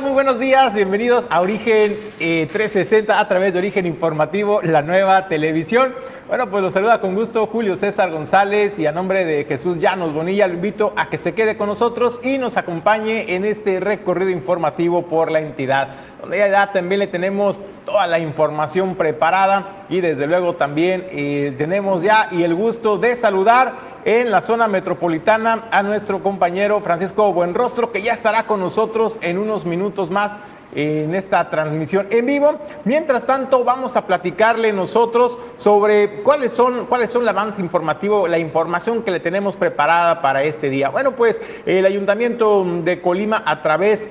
Muy buenos días, bienvenidos a Origen 360 a través de Origen Informativo, la nueva televisión. Bueno, pues los saluda con gusto Julio César González y a nombre de Jesús Llanos Bonilla lo invito a que se quede con nosotros y nos acompañe en este recorrido informativo por la entidad, donde ya también le tenemos toda la información preparada y desde luego también eh, tenemos ya y el gusto de saludar en la zona metropolitana a nuestro compañero Francisco Buenrostro, que ya estará con nosotros en unos minutos más en esta transmisión en vivo. Mientras tanto, vamos a platicarle nosotros sobre cuáles son, cuáles son el avance informativo, la información que le tenemos preparada para este día. Bueno, pues el Ayuntamiento de Colima a través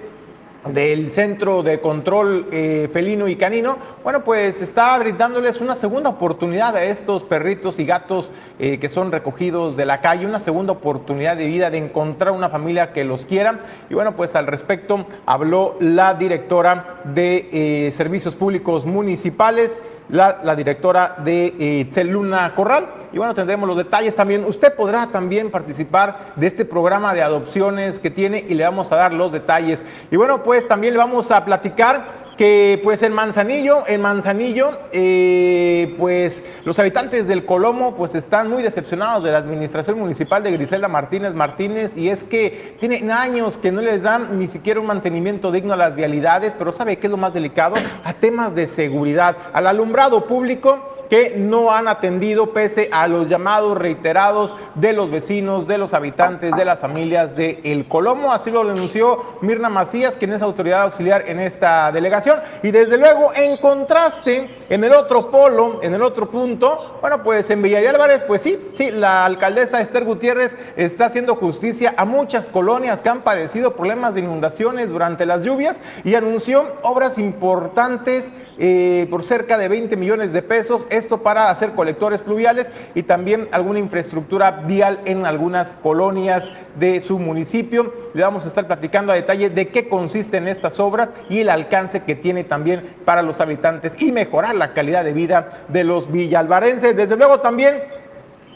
del Centro de Control eh, Felino y Canino, bueno, pues está brindándoles una segunda oportunidad a estos perritos y gatos eh, que son recogidos de la calle, una segunda oportunidad de vida de encontrar una familia que los quiera. Y bueno, pues al respecto habló la directora de eh, Servicios Públicos Municipales, la, directora de eh, Celuna Corral. Y bueno, tendremos los detalles también. Usted podrá también participar de este programa de adopciones que tiene y le vamos a dar los detalles. Y bueno, pues también le vamos a platicar que pues en Manzanillo, en Manzanillo, eh, pues los habitantes del Colomo pues están muy decepcionados de la administración municipal de Griselda Martínez Martínez y es que tienen años que no les dan ni siquiera un mantenimiento digno a las vialidades, pero ¿sabe qué es lo más delicado? A temas de seguridad, al alumbrado público que no han atendido pese a los llamados reiterados de los vecinos, de los habitantes, de las familias de El Colomo. Así lo denunció Mirna Macías, quien es autoridad auxiliar en esta delegación. Y desde luego, en contraste, en el otro polo, en el otro punto, bueno, pues en Villa Álvarez, pues sí, sí, la alcaldesa Esther Gutiérrez está haciendo justicia a muchas colonias que han padecido problemas de inundaciones durante las lluvias y anunció obras importantes eh, por cerca de 20 millones de pesos esto para hacer colectores pluviales y también alguna infraestructura vial en algunas colonias de su municipio. Le vamos a estar platicando a detalle de qué consisten estas obras y el alcance que tiene también para los habitantes y mejorar la calidad de vida de los villalvarenses. Desde luego también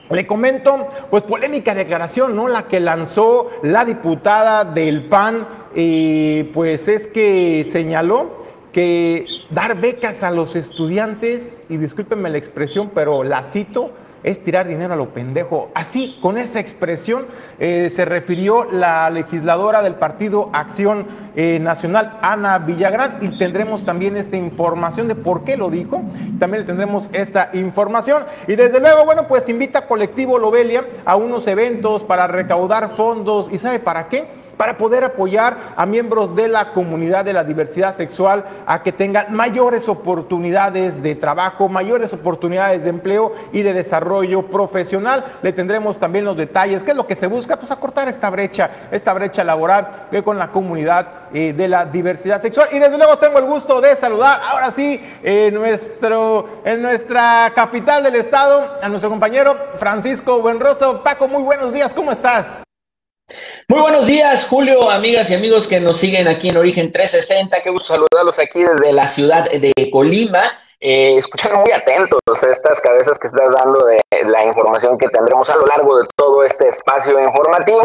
le comento, pues polémica declaración, ¿no? La que lanzó la diputada del PAN, eh, pues es que señaló que dar becas a los estudiantes, y discúlpenme la expresión, pero la cito, es tirar dinero a lo pendejo. Así, con esa expresión, eh, se refirió la legisladora del Partido Acción eh, Nacional, Ana Villagrán, y tendremos también esta información de por qué lo dijo. También tendremos esta información. Y desde luego, bueno, pues invita a Colectivo Lobelia a unos eventos para recaudar fondos. ¿Y sabe para qué? Para poder apoyar a miembros de la comunidad de la diversidad sexual a que tengan mayores oportunidades de trabajo, mayores oportunidades de empleo y de desarrollo profesional. Le tendremos también los detalles. ¿Qué es lo que se busca? Pues acortar esta brecha, esta brecha laboral que con la comunidad eh, de la diversidad sexual. Y desde luego tengo el gusto de saludar ahora sí en, nuestro, en nuestra capital del estado a nuestro compañero Francisco Buenrostro. Paco, muy buenos días, ¿cómo estás? Muy buenos días, Julio, amigas y amigos que nos siguen aquí en Origen 360. Qué gusto saludarlos aquí desde la ciudad de Colima. Eh, escuchando muy atentos estas cabezas que estás dando de la información que tendremos a lo largo de todo este espacio informativo.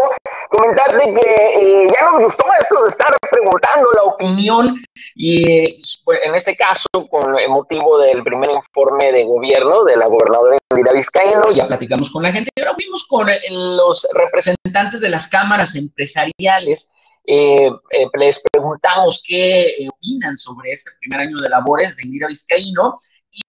Comentarle que eh, ya nos gustó esto de estar preguntando la opinión y pues, en este caso con motivo del primer informe de gobierno de la gobernadora Indira Vizcaíno, ya platicamos con la gente y ahora fuimos con los representantes de las cámaras empresariales eh, eh, les preguntamos qué opinan sobre este primer año de labores de Indira Vizcaíno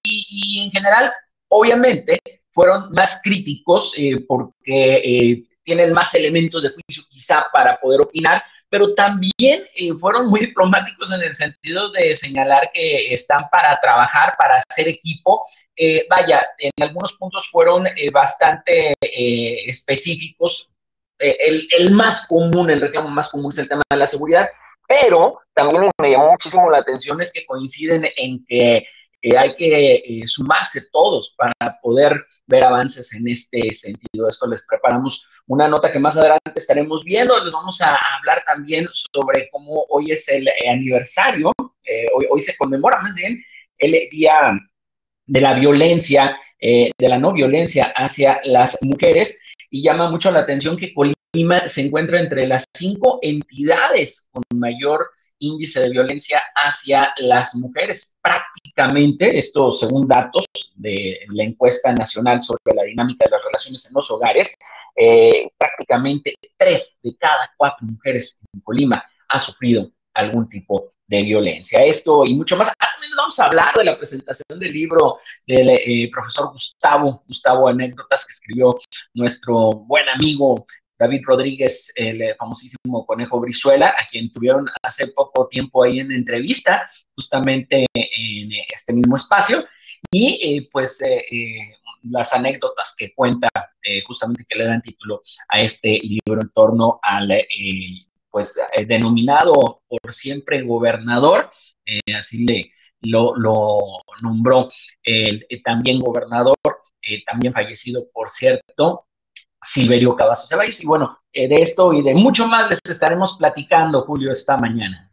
y, en general, obviamente, fueron más críticos eh, porque tienen más elementos de juicio quizá para poder opinar, pero también fueron muy diplomáticos en el sentido de señalar que están para trabajar, para hacer equipo. vaya, en algunos puntos fueron bastante específicos eh, el, más común, el reclamo más común es el tema de la seguridad. pero también me llamó muchísimo la atención es que coinciden en que hay que eh, sumarse todos para poder ver avances en este sentido. Esto les preparamos una nota que más adelante estaremos viendo. Les vamos a hablar también sobre cómo hoy es el aniversario, eh, hoy, hoy, se conmemora más bien el Día de la Violencia, eh, de la no violencia hacia las mujeres y llama mucho la atención que Colima se encuentra entre las cinco entidades con mayor índice de violencia hacia las mujeres. Prácticamente, esto según datos de la encuesta nacional sobre la dinámica de las relaciones en los hogares, eh, prácticamente tres de cada cuatro mujeres en Colima ha sufrido algún tipo de violencia. Esto y mucho más. Vamos a hablar de la presentación del libro del eh, profesor Gustavo, Gustavo Anécdotas, que escribió nuestro buen amigo David Rodríguez, el eh, famosísimo Conejo Brizuela, a quien tuvieron hace poco tiempo ahí en entrevista, justamente en este mismo espacio, y eh, pues eh, las anécdotas que cuenta, justamente que le dan título a este libro en torno al pues denominado por siempre gobernador, así le lo, nombró el, también gobernador, también fallecido, por cierto, Silverio Cavazos Ceballos. Y bueno, eh, de esto y de mucho más les estaremos platicando, Julio, esta mañana.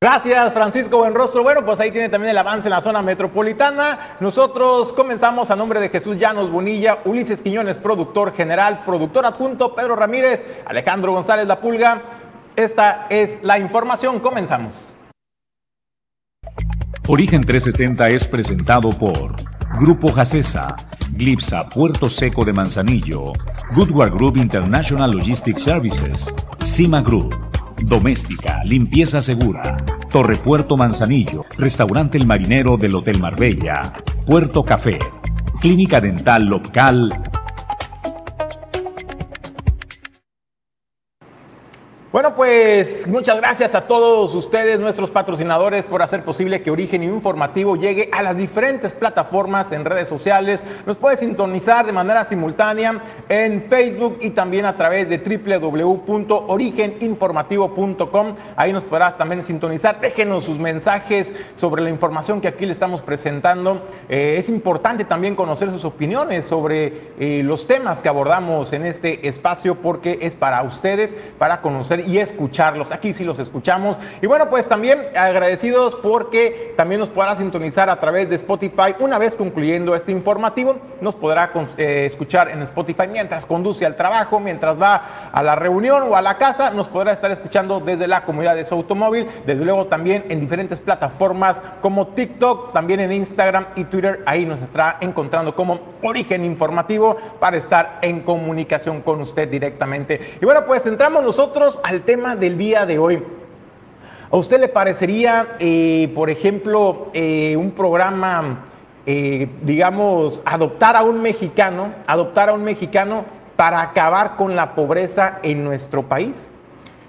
Gracias, Francisco Buenrostro. Bueno, pues ahí tiene también el avance en la zona metropolitana. Nosotros comenzamos a nombre de Jesús Llanos Bonilla, Ulises Quiñones, productor general, productor adjunto, Pedro Ramírez, Alejandro González La Pulga. Esta es la información. Comenzamos. Origen 360 es presentado por Grupo Jacesa Glipsa Puerto Seco de Manzanillo, Goodward Group International Logistics Services, Cima Group, Doméstica, Limpieza Segura, Torre Puerto Manzanillo, Restaurante El Marinero del Hotel Marbella, Puerto Café, Clínica Dental Local Bueno, pues muchas gracias a todos ustedes, nuestros patrocinadores, por hacer posible que Origen Informativo llegue a las diferentes plataformas en redes sociales. Nos puede sintonizar de manera simultánea en Facebook y también a través de www.origeninformativo.com. Ahí nos podrá también sintonizar. Déjenos sus mensajes sobre la información que aquí le estamos presentando. Eh, es importante también conocer sus opiniones sobre eh, los temas que abordamos en este espacio porque es para ustedes, para conocer y escucharlos. Aquí sí los escuchamos. Y bueno, pues también agradecidos porque también nos podrá sintonizar a través de Spotify. Una vez concluyendo este informativo, nos podrá eh, escuchar en Spotify mientras conduce al trabajo, mientras va a la reunión o a la casa, nos podrá estar escuchando desde la comunidad de su automóvil. Desde luego también en diferentes plataformas como TikTok, también en Instagram y Twitter. Ahí nos estará encontrando como origen informativo para estar en comunicación con usted directamente. Y bueno, pues entramos nosotros a al tema del día de hoy. ¿A usted le parecería, eh, por ejemplo, eh, un programa, eh, digamos, adoptar a un mexicano, adoptar a un mexicano para acabar con la pobreza en nuestro país?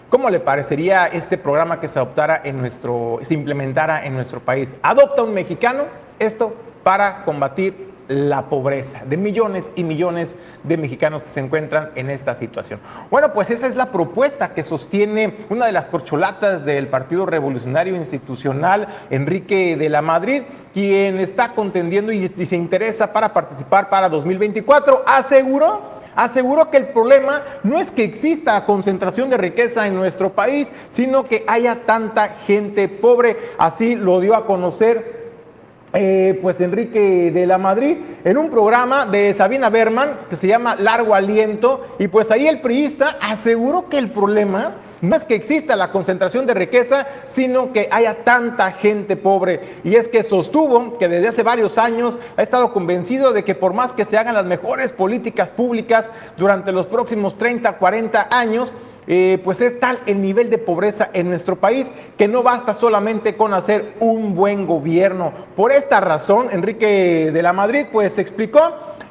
¿Cómo le parecería este programa que se adoptara en nuestro, se implementara en nuestro país? Adopta un mexicano, esto para combatir la pobreza de millones y millones de mexicanos que se encuentran en esta situación. Bueno, pues esa es la propuesta que sostiene una de las corcholatas del Partido Revolucionario Institucional, Enrique de la Madrid, quien está contendiendo y, se interesa para participar para 2024. Aseguró aseguró que el problema no es que exista concentración de riqueza en nuestro país, sino que haya tanta gente pobre. Así lo dio a conocer eh, pues Enrique de la Madrid en un programa de Sabina Berman que se llama Largo Aliento y pues ahí el priista aseguró que el problema no es que exista la concentración de riqueza, sino que haya tanta gente pobre. Y es que sostuvo que desde hace varios años ha estado convencido de que por más que se hagan las mejores políticas públicas durante los próximos 30, 40 años, eh, pues es tal el nivel de pobreza en nuestro país que no basta solamente con hacer un buen gobierno. Por esta razón, Enrique de la Madrid pues explicó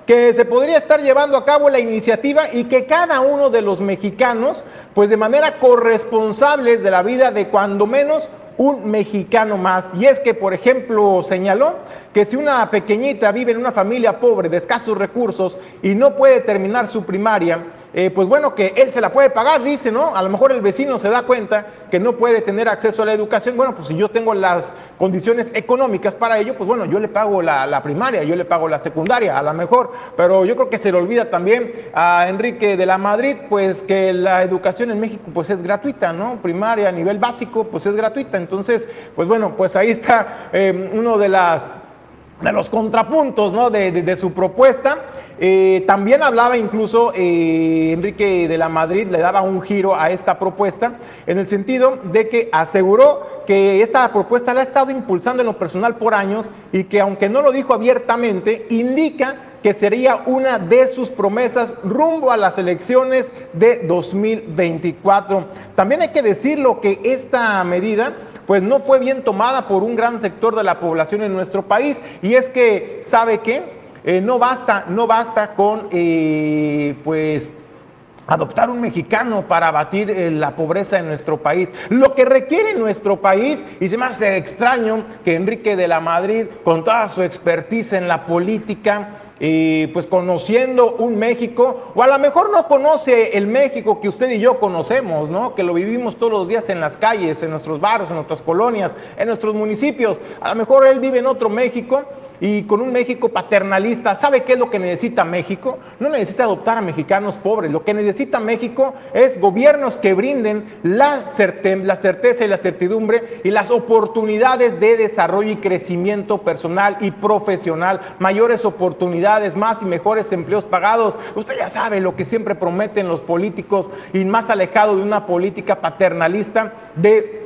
que se podría estar llevando a cabo la iniciativa y que cada uno de los mexicanos, pues de manera corresponsable de la vida de cuando menos un mexicano más. Y es que, por ejemplo, señaló que si una pequeñita vive en una familia pobre de escasos recursos y no puede terminar su primaria, eh, pues bueno, que él se la puede pagar, dice, ¿no? A lo mejor el vecino se da cuenta que no puede tener acceso a la educación. Bueno, pues si yo tengo las condiciones económicas para ello, pues bueno, yo le pago la, primaria, yo le pago la secundaria, a lo mejor. Pero yo creo que se le olvida también a Enrique de la Madrid, pues que la educación en México pues es gratuita, ¿no? Primaria a nivel básico, pues es gratuita. Entonces, pues bueno, pues ahí está eh, uno de las de los contrapuntos ¿no? de, su propuesta. Eh, también hablaba incluso eh, Enrique de la Madrid, le daba un giro a esta propuesta en el sentido de que aseguró que esta propuesta la ha estado impulsando en lo personal por años y que aunque no lo dijo abiertamente, indica que sería una de sus promesas rumbo a las elecciones de 2024. También hay que decirlo que esta medida pues no fue bien tomada por un gran sector de la población en nuestro país. Y es que, ¿sabe qué? Eh, no basta, no basta con, eh, pues, adoptar un mexicano para abatir eh, la pobreza en nuestro país. Lo que requiere nuestro país, y se me hace extraño que Enrique de la Madrid, con toda su expertise en la política, y pues conociendo un México, o a lo mejor no conoce el México que usted y yo conocemos, ¿no? Que lo vivimos todos los días en las calles, en nuestros barrios, en nuestras colonias, en nuestros municipios. A lo mejor él vive en otro México y con un México paternalista. ¿Sabe qué es lo que necesita México? No necesita adoptar a mexicanos pobres. Lo que necesita México es gobiernos que brinden la, la certeza y la certidumbre y las oportunidades de desarrollo y crecimiento personal y profesional, mayores oportunidades más y mejores empleos pagados. Usted ya sabe lo que siempre prometen los políticos y más alejado de una política paternalista de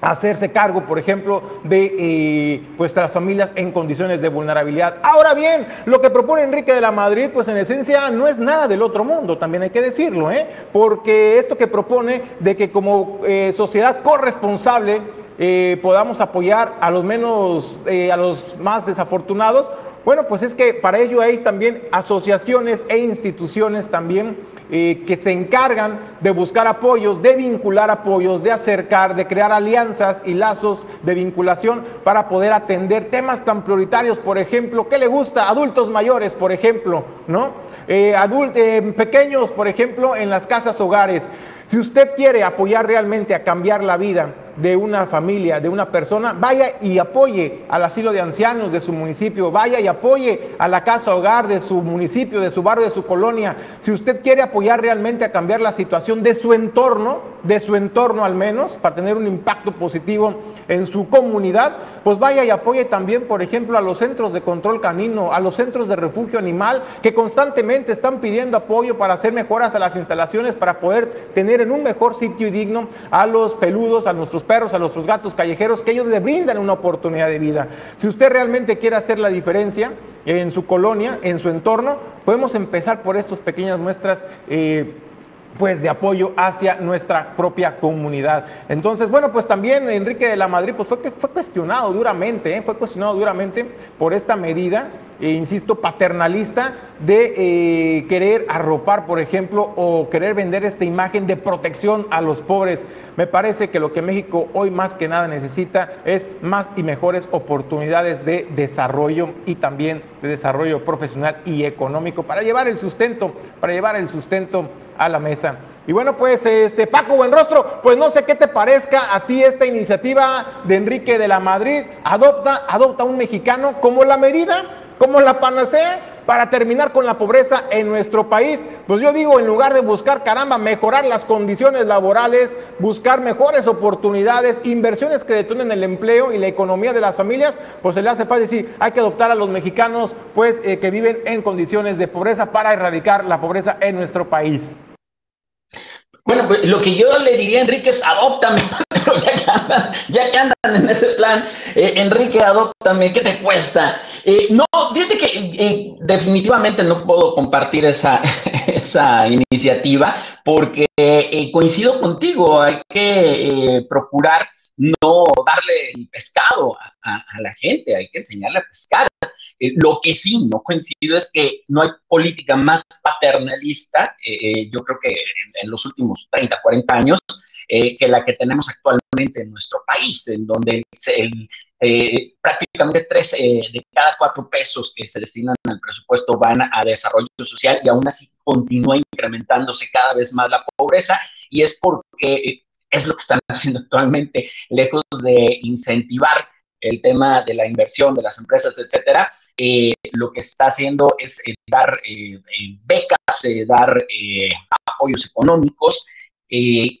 hacerse cargo, por ejemplo, de eh, pues, las familias en condiciones de vulnerabilidad. Ahora bien, lo que propone Enrique de la Madrid, pues en esencia no es nada del otro mundo, también hay que decirlo, ¿eh? porque esto que propone de que como eh, sociedad corresponsable eh, podamos apoyar a los menos, a los más desafortunados, bueno, pues es que para ello hay también asociaciones e instituciones también eh, que se encargan de buscar apoyos, de vincular apoyos, de acercar, de crear alianzas y lazos de vinculación para poder atender temas tan prioritarios, por ejemplo, ¿qué le gusta? Adultos mayores, por ejemplo, ¿no? Eh, eh, pequeños, por ejemplo, en las casas hogares. Si usted quiere apoyar realmente a cambiar la vida, de una familia, de una persona, vaya y apoye al asilo de ancianos de su municipio, vaya y apoye a la casa hogar de su municipio, de su barrio, de su colonia. Si usted quiere apoyar realmente a cambiar la situación de su entorno, de su entorno al menos, para tener un impacto positivo en su comunidad, pues vaya y apoye también, por ejemplo, a los centros de control canino, a los centros de refugio animal, que constantemente están pidiendo apoyo para hacer mejoras a las instalaciones, para poder tener en un mejor sitio y digno a los peludos, a nuestros perros, a nuestros gatos callejeros, que ellos le brindan una oportunidad de vida. Si usted realmente quiere hacer la diferencia en su colonia, en su entorno, podemos empezar por estas pequeñas muestras. Eh, pues de apoyo hacia nuestra propia comunidad. Entonces, bueno, pues también Enrique de la Madrid pues fue, fue cuestionado duramente, ¿eh? fue cuestionado duramente por esta medida e insisto, paternalista de eh, querer arropar, por ejemplo, o querer vender esta imagen de protección a los pobres. Me parece que lo que México hoy más que nada necesita es más y mejores oportunidades de desarrollo y también de desarrollo profesional y económico para llevar el sustento, para llevar el sustento a la mesa. Y bueno, pues este Paco Buenrostro, pues no sé qué te parezca a ti esta iniciativa de Enrique de la Madrid, adopta adopta un mexicano como la medida como la panacea para terminar con la pobreza en nuestro país. Pues yo digo, en lugar de buscar, caramba, mejorar las condiciones laborales, buscar mejores oportunidades, inversiones que detonen el empleo y la economía de las familias, pues se le hace fácil decir, hay que adoptar a los mexicanos, pues eh, que viven en condiciones de pobreza para erradicar la pobreza en nuestro país. Bueno, pues lo que yo le diría a Enrique es adóptame, ya que andan, ya que andan en ese plan, eh, Enrique, adóptame, ¿qué te cuesta? Eh, no, fíjate que eh, definitivamente no puedo compartir esa, esa iniciativa porque coincido contigo, hay que procurar no darle el pescado a, la gente, hay que enseñarle a pescar. Eh, lo que sí no coincido es que no hay política más paternalista, eh, eh, yo creo que en, los últimos 30, 40 años, que la que tenemos actualmente en nuestro país, en donde eh, prácticamente tres eh, de cada cuatro pesos que se destinan al presupuesto van a desarrollo social y aún así continúa incrementándose cada vez más la pobreza y es porque es lo que están haciendo actualmente, lejos de incentivar el tema de la inversión de las empresas, etcétera, eh, lo que está haciendo es dar becas, dar apoyos económicos que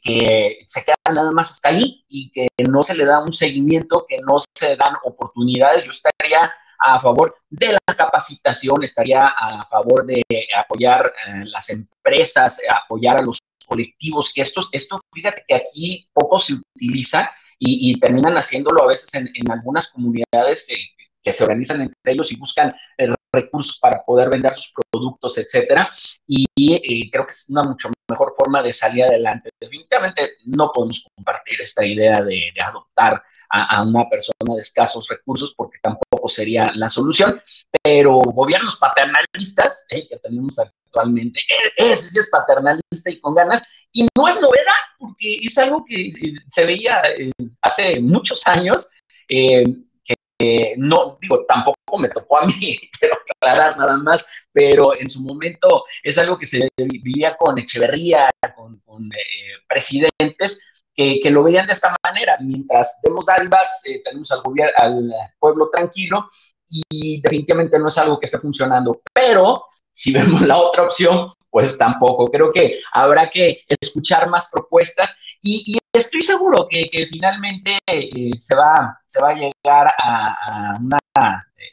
se quedan nada más hasta ahí y que no se le da un seguimiento, que no se dan oportunidades. Yo estaría a favor de la capacitación, estaría a favor de apoyar eh, las empresas, apoyar a los colectivos, que estos, esto, fíjate que aquí poco se utiliza y, terminan haciéndolo a veces en, algunas comunidades eh, que se organizan entre ellos y buscan eh, recursos para poder vender sus productos, etcétera. Y eh, creo que es una mucho mejor forma de salir adelante. Definitivamente no podemos compartir esta idea de, adoptar a, una persona de escasos recursos porque tampoco sería la solución, pero gobiernos paternalistas eh, que tenemos actualmente, e, ese sí es paternalista y con ganas, y no es novedad porque es algo que se veía hace muchos años. Eh, eh, no, digo, tampoco me tocó a mí, quiero aclarar nada más, pero en su momento es algo que se vivía con Echeverría, con, eh, presidentes que, lo veían de esta manera. Mientras demos dádivas, eh, tenemos al, gobierno, al pueblo tranquilo y definitivamente no es algo que esté funcionando. Pero si vemos la otra opción, pues tampoco. Creo que habrá que escuchar más propuestas y, estoy seguro que, finalmente eh, se, va, se va a llegar a, una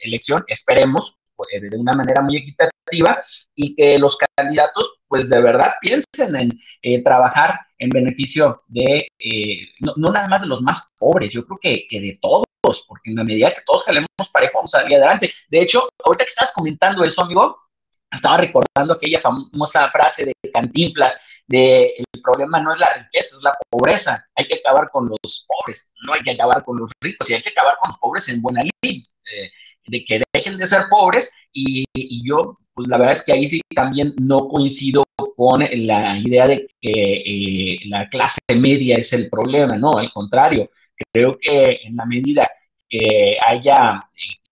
elección, esperemos, pues, de una manera muy equitativa y que los candidatos pues de verdad piensen en eh, trabajar en beneficio de, eh, no, nada más de los más pobres, yo creo que, que de todos porque en la medida que todos jalemos parejo vamos a salir adelante. De hecho, ahorita que estás comentando eso, amigo, estaba recordando aquella famosa frase de Cantinflas de el problema no es la riqueza, es la pobreza. Hay que acabar con los pobres, no hay que acabar con los ricos, y hay que acabar con los pobres en buena ley, eh, de que dejen de ser pobres. Y, yo, pues la verdad es que ahí sí también no coincido con la idea de que eh, la clase media es el problema, no, al contrario, creo que en la medida que haya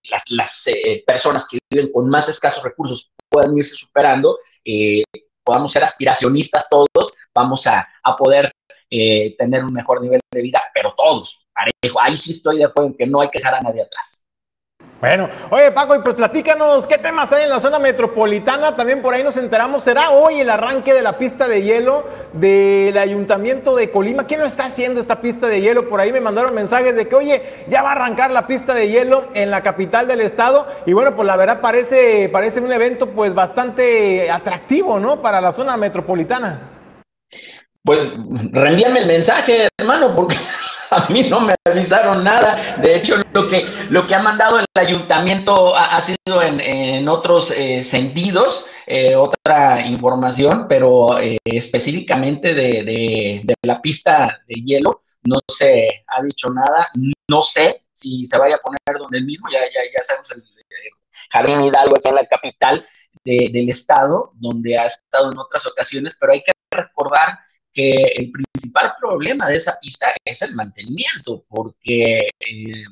eh, las, las personas que viven con más escasos recursos puedan irse superando, eh, podamos ser aspiracionistas todos, vamos a, poder eh, tener un mejor nivel de vida, pero todos, parejo. Ahí sí estoy de acuerdo en que no hay que dejar a nadie atrás. Bueno, oye Paco, y pues platícanos, ¿qué temas hay en la zona metropolitana? También por ahí nos enteramos, ¿será hoy el arranque de la pista de hielo del Ayuntamiento de Colima? ¿Quién lo está haciendo esta pista de hielo? Por ahí me mandaron mensajes de que, oye, ya va a arrancar la pista de hielo en la capital del estado. Y bueno, pues la verdad parece, parece un evento pues bastante atractivo, ¿no? Para la zona metropolitana. Pues reenvíame el mensaje, hermano, porque a mí no me avisaron nada. De hecho, lo que, lo que ha mandado el ayuntamiento ha, sido en, otros eh, sentidos, eh, otra información, pero eh, específicamente de, la pista de hielo, no se ha dicho nada. No sé si se vaya a poner donde mismo, ya, ya, ya sabemos el, Jardín Hidalgo, aquí en la capital del estado, donde ha estado en otras ocasiones, pero hay que recordar que el principal problema de esa pista es el mantenimiento, porque eh,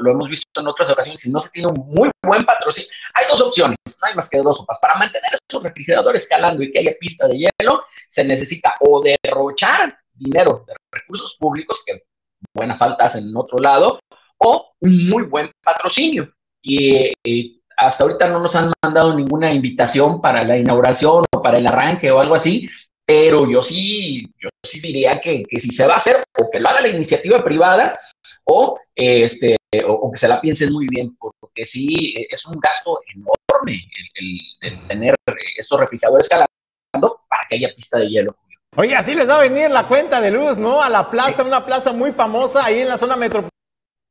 lo, hemos visto en otras ocasiones, si no se tiene un muy buen patrocinio, hay dos opciones, no hay más que dos sopas. Para mantener esos refrigeradores calando y que haya pista de hielo, se necesita o derrochar dinero de recursos públicos, que buena falta hacen en otro lado, o un muy buen patrocinio. Y, y hasta ahorita no nos han mandado ninguna invitación para la inauguración o para el arranque o algo así, pero yo sí, yo sí diría que, si se va a hacer, o que lo haga la iniciativa privada, o, este, o, que se la piensen muy bien, porque sí es un gasto enorme el, tener estos refrigeradores calando para que haya pista de hielo. Oye, así les va a venir la cuenta de luz, ¿no? A la plaza, una plaza muy famosa ahí en la zona metropolitana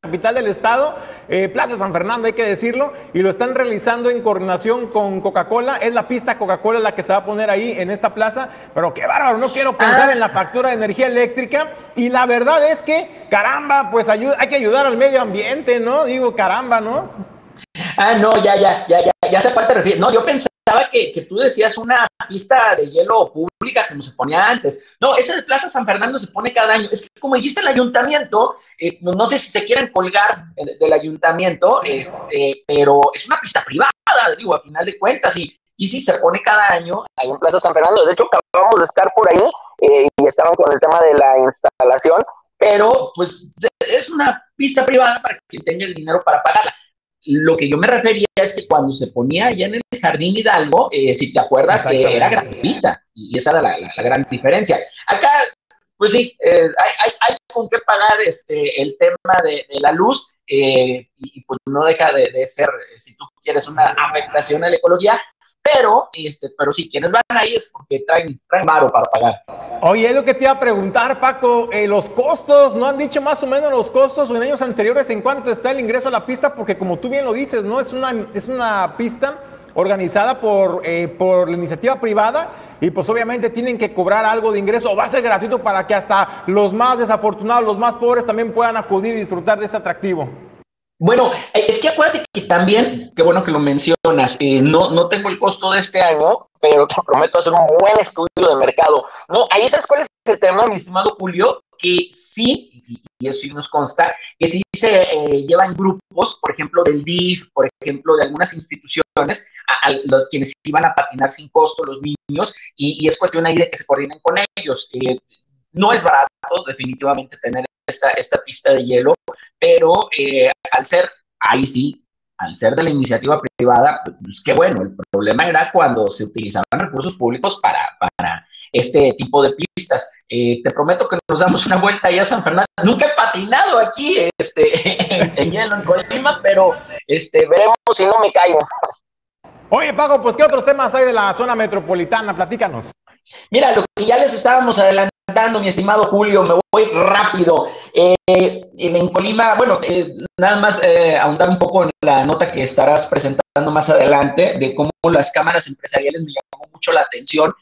capital del estado, eh, Plaza San Fernando, hay que decirlo, y lo están realizando en coordinación con Coca-Cola. Es la pista Coca-Cola la que se va a poner ahí en esta plaza, pero qué bárbaro, no quiero pensar en la factura de energía eléctrica. Y la verdad es que, caramba, pues ayuda, hay que ayudar al medio ambiente, ¿no? Digo, caramba, ¿no? Ah, no, ya, ya, ya, ya, ya se falta refiere. No, yo pensaba que, que tú decías una pista de hielo pública como se ponía antes. No, esa de Plaza San Fernando se pone cada año. Es que como dijiste el ayuntamiento, eh, no sé si se quieren colgar del ayuntamiento, este, pero es una pista privada, digo, a final de cuentas, y, y sí, se pone cada año ahí en Plaza San Fernando. De hecho, acabamos de estar por ahí eh, y estaban con el tema de la instalación, pero pues es una pista privada para que tenga el dinero para pagarla. Lo que yo me refería es que cuando se ponía allá en el Jardín Hidalgo, eh, si te acuerdas, que era gratuita, y esa era la, gran diferencia. Acá, pues sí, eh, hay, hay, con qué pagar este, el tema de, la luz, eh, y, pues no deja de, ser, si tú quieres, una afectación a la ecología, pero, este, pero sí, quienes van ahí es porque traen, traen varo para pagar. Oye, es lo que te iba a preguntar, Paco, eh, los costos, ¿no han dicho más o menos los costos en años anteriores en cuanto está el ingreso a la pista? Porque como tú bien lo dices, ¿no? Es una, es una pista organizada por, eh, por la iniciativa privada y pues obviamente tienen que cobrar algo de ingreso o va a ser gratuito para que hasta los más desafortunados, los más pobres también puedan acudir y disfrutar de ese atractivo. Bueno, eh, es que acuérdate que también, qué bueno que lo mencionas, eh, no, no tengo el costo de este año, pero te prometo hacer un buen estudio de mercado. No, ahí sabes cuál es el tema, mi estimado Julio, que sí, y eso sí nos consta, que sí se eh, llevan grupos, por ejemplo, del DIF, por ejemplo, de algunas instituciones, a, los quienes iban a patinar sin costo, los niños, y, es cuestión ahí de que se coordinen con ellos. no es barato, definitivamente, tener esta, esta pista de hielo, pero eh, al ser, ahí sí, al ser de la iniciativa privada, pues qué bueno, el problema era cuando se utilizaban recursos públicos para, para este tipo de pistas. Eh, te prometo que nos damos una vuelta allá a San Fernando. Nunca he patinado aquí este, en, hielo, en Colima, pero este, veremos si no me caigo. Oye, Pago, pues ¿qué otros temas hay de la zona metropolitana? Platícanos. Mira, lo que ya les estábamos adelantando, mi estimado Julio, me voy rápido. Eh, en Colima, bueno, eh, nada más eh, ahondar un poco en la nota que estarás presentando más adelante de cómo las cámaras empresariales me llamó mucho la atención.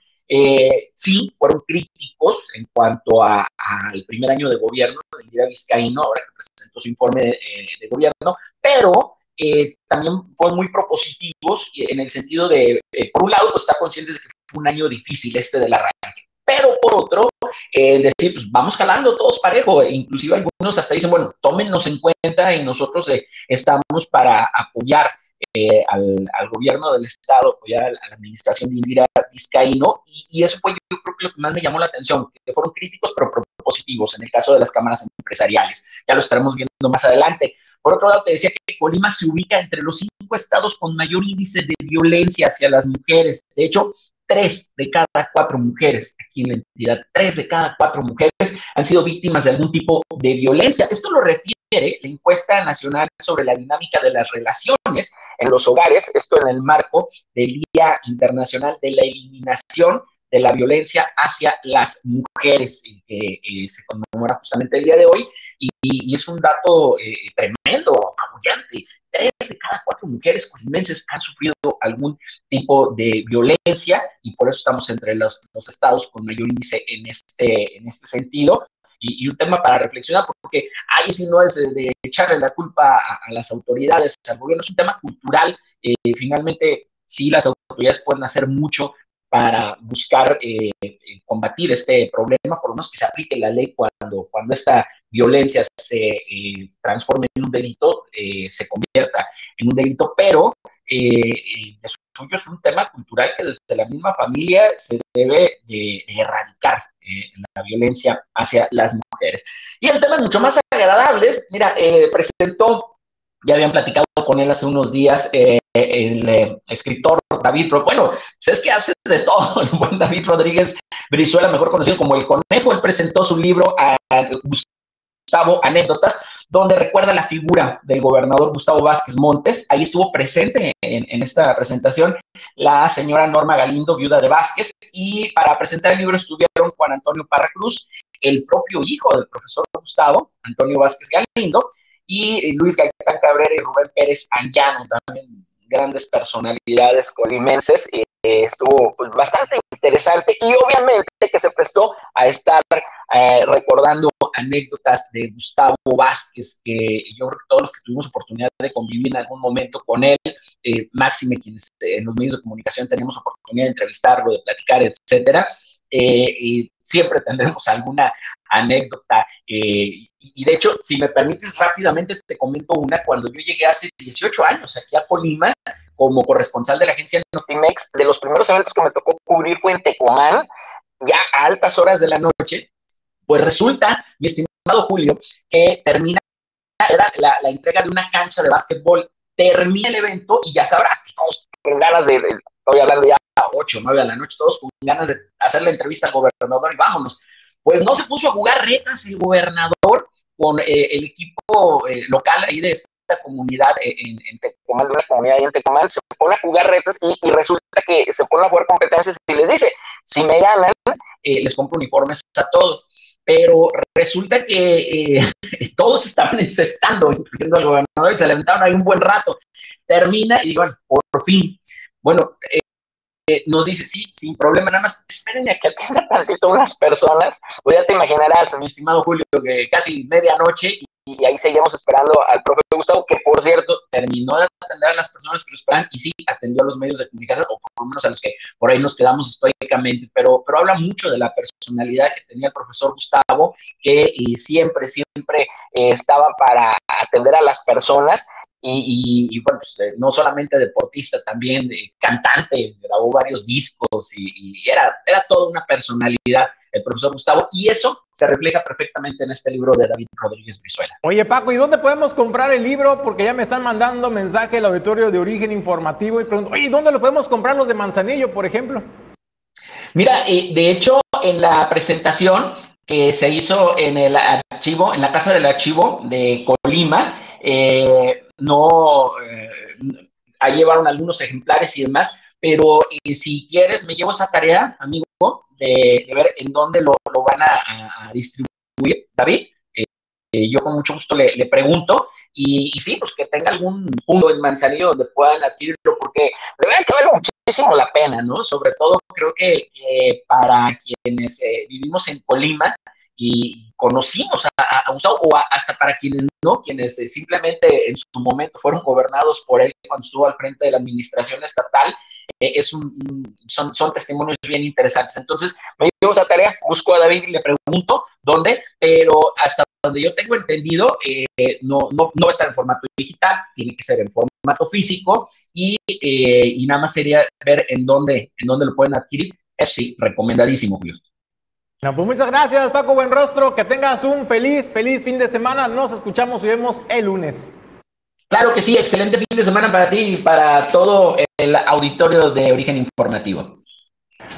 sí, fueron críticos en cuanto al primer año de gobierno de Lira Vizcaíno, ahora que presentó su informe de, gobierno, pero también fueron muy propositivos en el sentido de, por un lado, pues está conscientes de que un año difícil este del arranque. Pero por otro, eh, decir, pues vamos jalando todos parejo, e inclusive algunos hasta dicen, bueno, tómennos en cuenta y nosotros eh, estamos para apoyar eh, al, gobierno del Estado, apoyar a la administración de Indira Vizcaíno, y, eso fue yo creo que lo que más me llamó la atención, que fueron críticos pero positivos en el caso de las cámaras empresariales. Ya lo estaremos viendo más adelante. Por otro lado, te decía que Colima se ubica entre los cinco estados con mayor índice de violencia hacia las mujeres. De hecho, tres de cada cuatro mujeres aquí en la entidad, tres de cada cuatro mujeres han sido víctimas de algún tipo de violencia. Esto lo refiere la encuesta nacional sobre la dinámica de las relaciones en los hogares, esto en el marco del Día Internacional de la Eliminación de la violencia hacia las mujeres, que eh, se conmemora justamente el día de hoy, y, es un dato eh, tremendo, apoyante. Tres de cada cuatro mujeres colimenses han sufrido algún tipo de violencia y por eso estamos entre los, estados con mayor índice en este, en este sentido. Y, un tema para reflexionar, porque ahí sí no es de, echarle la culpa a, las autoridades, al gobierno, es un tema cultural. Eh, finalmente, sí, las autoridades pueden hacer mucho para buscar eh, eh, combatir este problema, por lo menos que se aplique la ley cuando, cuando esta violencia se eh, transforme en un delito, se convierta en un delito, pero eso es un tema cultural que desde la misma familia se debe de, erradicar la violencia hacia las mujeres. Y en temas mucho más agradables, mira, presentó, ya habían platicado con él hace unos días, el eh, escritor David, bueno, es que hace de todo el buen David Rodríguez Brizuela, mejor conocido como El Conejo, él presentó su libro a Gustavo Anécdotas, donde recuerda la figura del gobernador Gustavo Vázquez Montes. Ahí estuvo presente en, esta presentación la señora Norma Galindo, viuda de Vázquez, y para presentar el libro estuvieron Juan Antonio Parra Cruz, el propio hijo del profesor Gustavo, Antonio Vázquez Galindo, y Luis Gaitán Cabrera y Rubén Pérez Anllano, también grandes personalidades colimenses, estuvo pues, bastante interesante y obviamente que se prestó a estar eh, recordando anécdotas de Gustavo Vázquez, que yo creo que todos los que tuvimos oportunidad de convivir en algún momento con él, eh, máxime quienes en los medios de comunicación tenemos oportunidad de entrevistarlo, de platicar, etcétera, y siempre tendremos alguna anécdota. y de hecho, si me permites rápidamente, te comento una. Cuando yo llegué hace 18 años aquí a Colima, como corresponsal de la agencia Notimex, de los primeros eventos que me tocó cubrir fue en Tecomán, ya a altas horas de la noche, pues resulta, mi estimado Julio, que termina, la, entrega de una cancha de básquetbol, termina el evento y ya sabrás, todos con ganas de, estoy hablando ya a 8, 9 de la noche, todos con ganas de hacer la entrevista al gobernador y vámonos. Pues no se puso a jugar retas el gobernador con eh, el equipo eh, local ahí de comunidad en, en de una comunidad ahí en Tecomán, se pone a jugar retas y, resulta que se pone a jugar competencias y les dice, si me ganan, eh, les compro uniformes a todos. Pero resulta que eh, todos estaban encestando, incluyendo al gobernador, y se levantaron ahí un buen rato. Termina y bueno, por fin. Bueno, eh, nos dice, sí, sin problema, nada más esperen a que atienda tantito unas personas, pues ya te imaginarás, mi estimado Julio, que casi medianoche y ahí seguimos esperando al profe Gustavo, que por cierto terminó de atender a las personas que lo esperan y sí atendió a los medios de comunicación, o por lo menos a los que por ahí nos quedamos estoicamente, pero, pero habla mucho de la personalidad que tenía el profesor Gustavo, que siempre, siempre eh, estaba para atender a las personas. Y, bueno, pues, eh, no solamente deportista, también eh, cantante, grabó varios discos y, y, era, era toda una personalidad el profesor Gustavo, y eso se refleja perfectamente en este libro de David Rodríguez Brizuela. Oye, Paco, ¿y dónde podemos comprar el libro? Porque ya me están mandando mensaje el auditorio de origen informativo y pregunto, oye, ¿dónde lo podemos comprar los de Manzanillo, por ejemplo? Mira, eh, de hecho, en la presentación que se hizo en el archivo, en la casa del archivo de Colima, eh, no, eh, ahí llevaron algunos ejemplares y demás, pero si quieres, me llevo esa tarea, amigo, de, ver en dónde lo, van a, distribuir, David. Eh, eh, yo con mucho gusto le, pregunto y, sí, pues que tenga algún punto en Manzanillo donde puedan adquirirlo, porque debe que vale muchísimo la pena, ¿no? Sobre todo creo que, para quienes eh, vivimos en Colima, y conocimos a, a o hasta para quienes no, quienes simplemente en su momento fueron gobernados por él cuando estuvo al frente de la administración estatal, eh, es un, son, son testimonios bien interesantes. Entonces, me llevo esa tarea, busco a David y le pregunto dónde, pero hasta donde yo tengo entendido, eh, no, no, no va a estar en formato digital, tiene que ser en formato físico y, eh, y nada más sería ver en dónde, en dónde lo pueden adquirir. Eso sí, recomendadísimo, Julio. No, pues muchas gracias, Paco Buenrostro. Que tengas un feliz, feliz fin de semana. Nos escuchamos y vemos el lunes. Claro que sí, excelente fin de semana para ti y para todo el auditorio de Origen Informativo.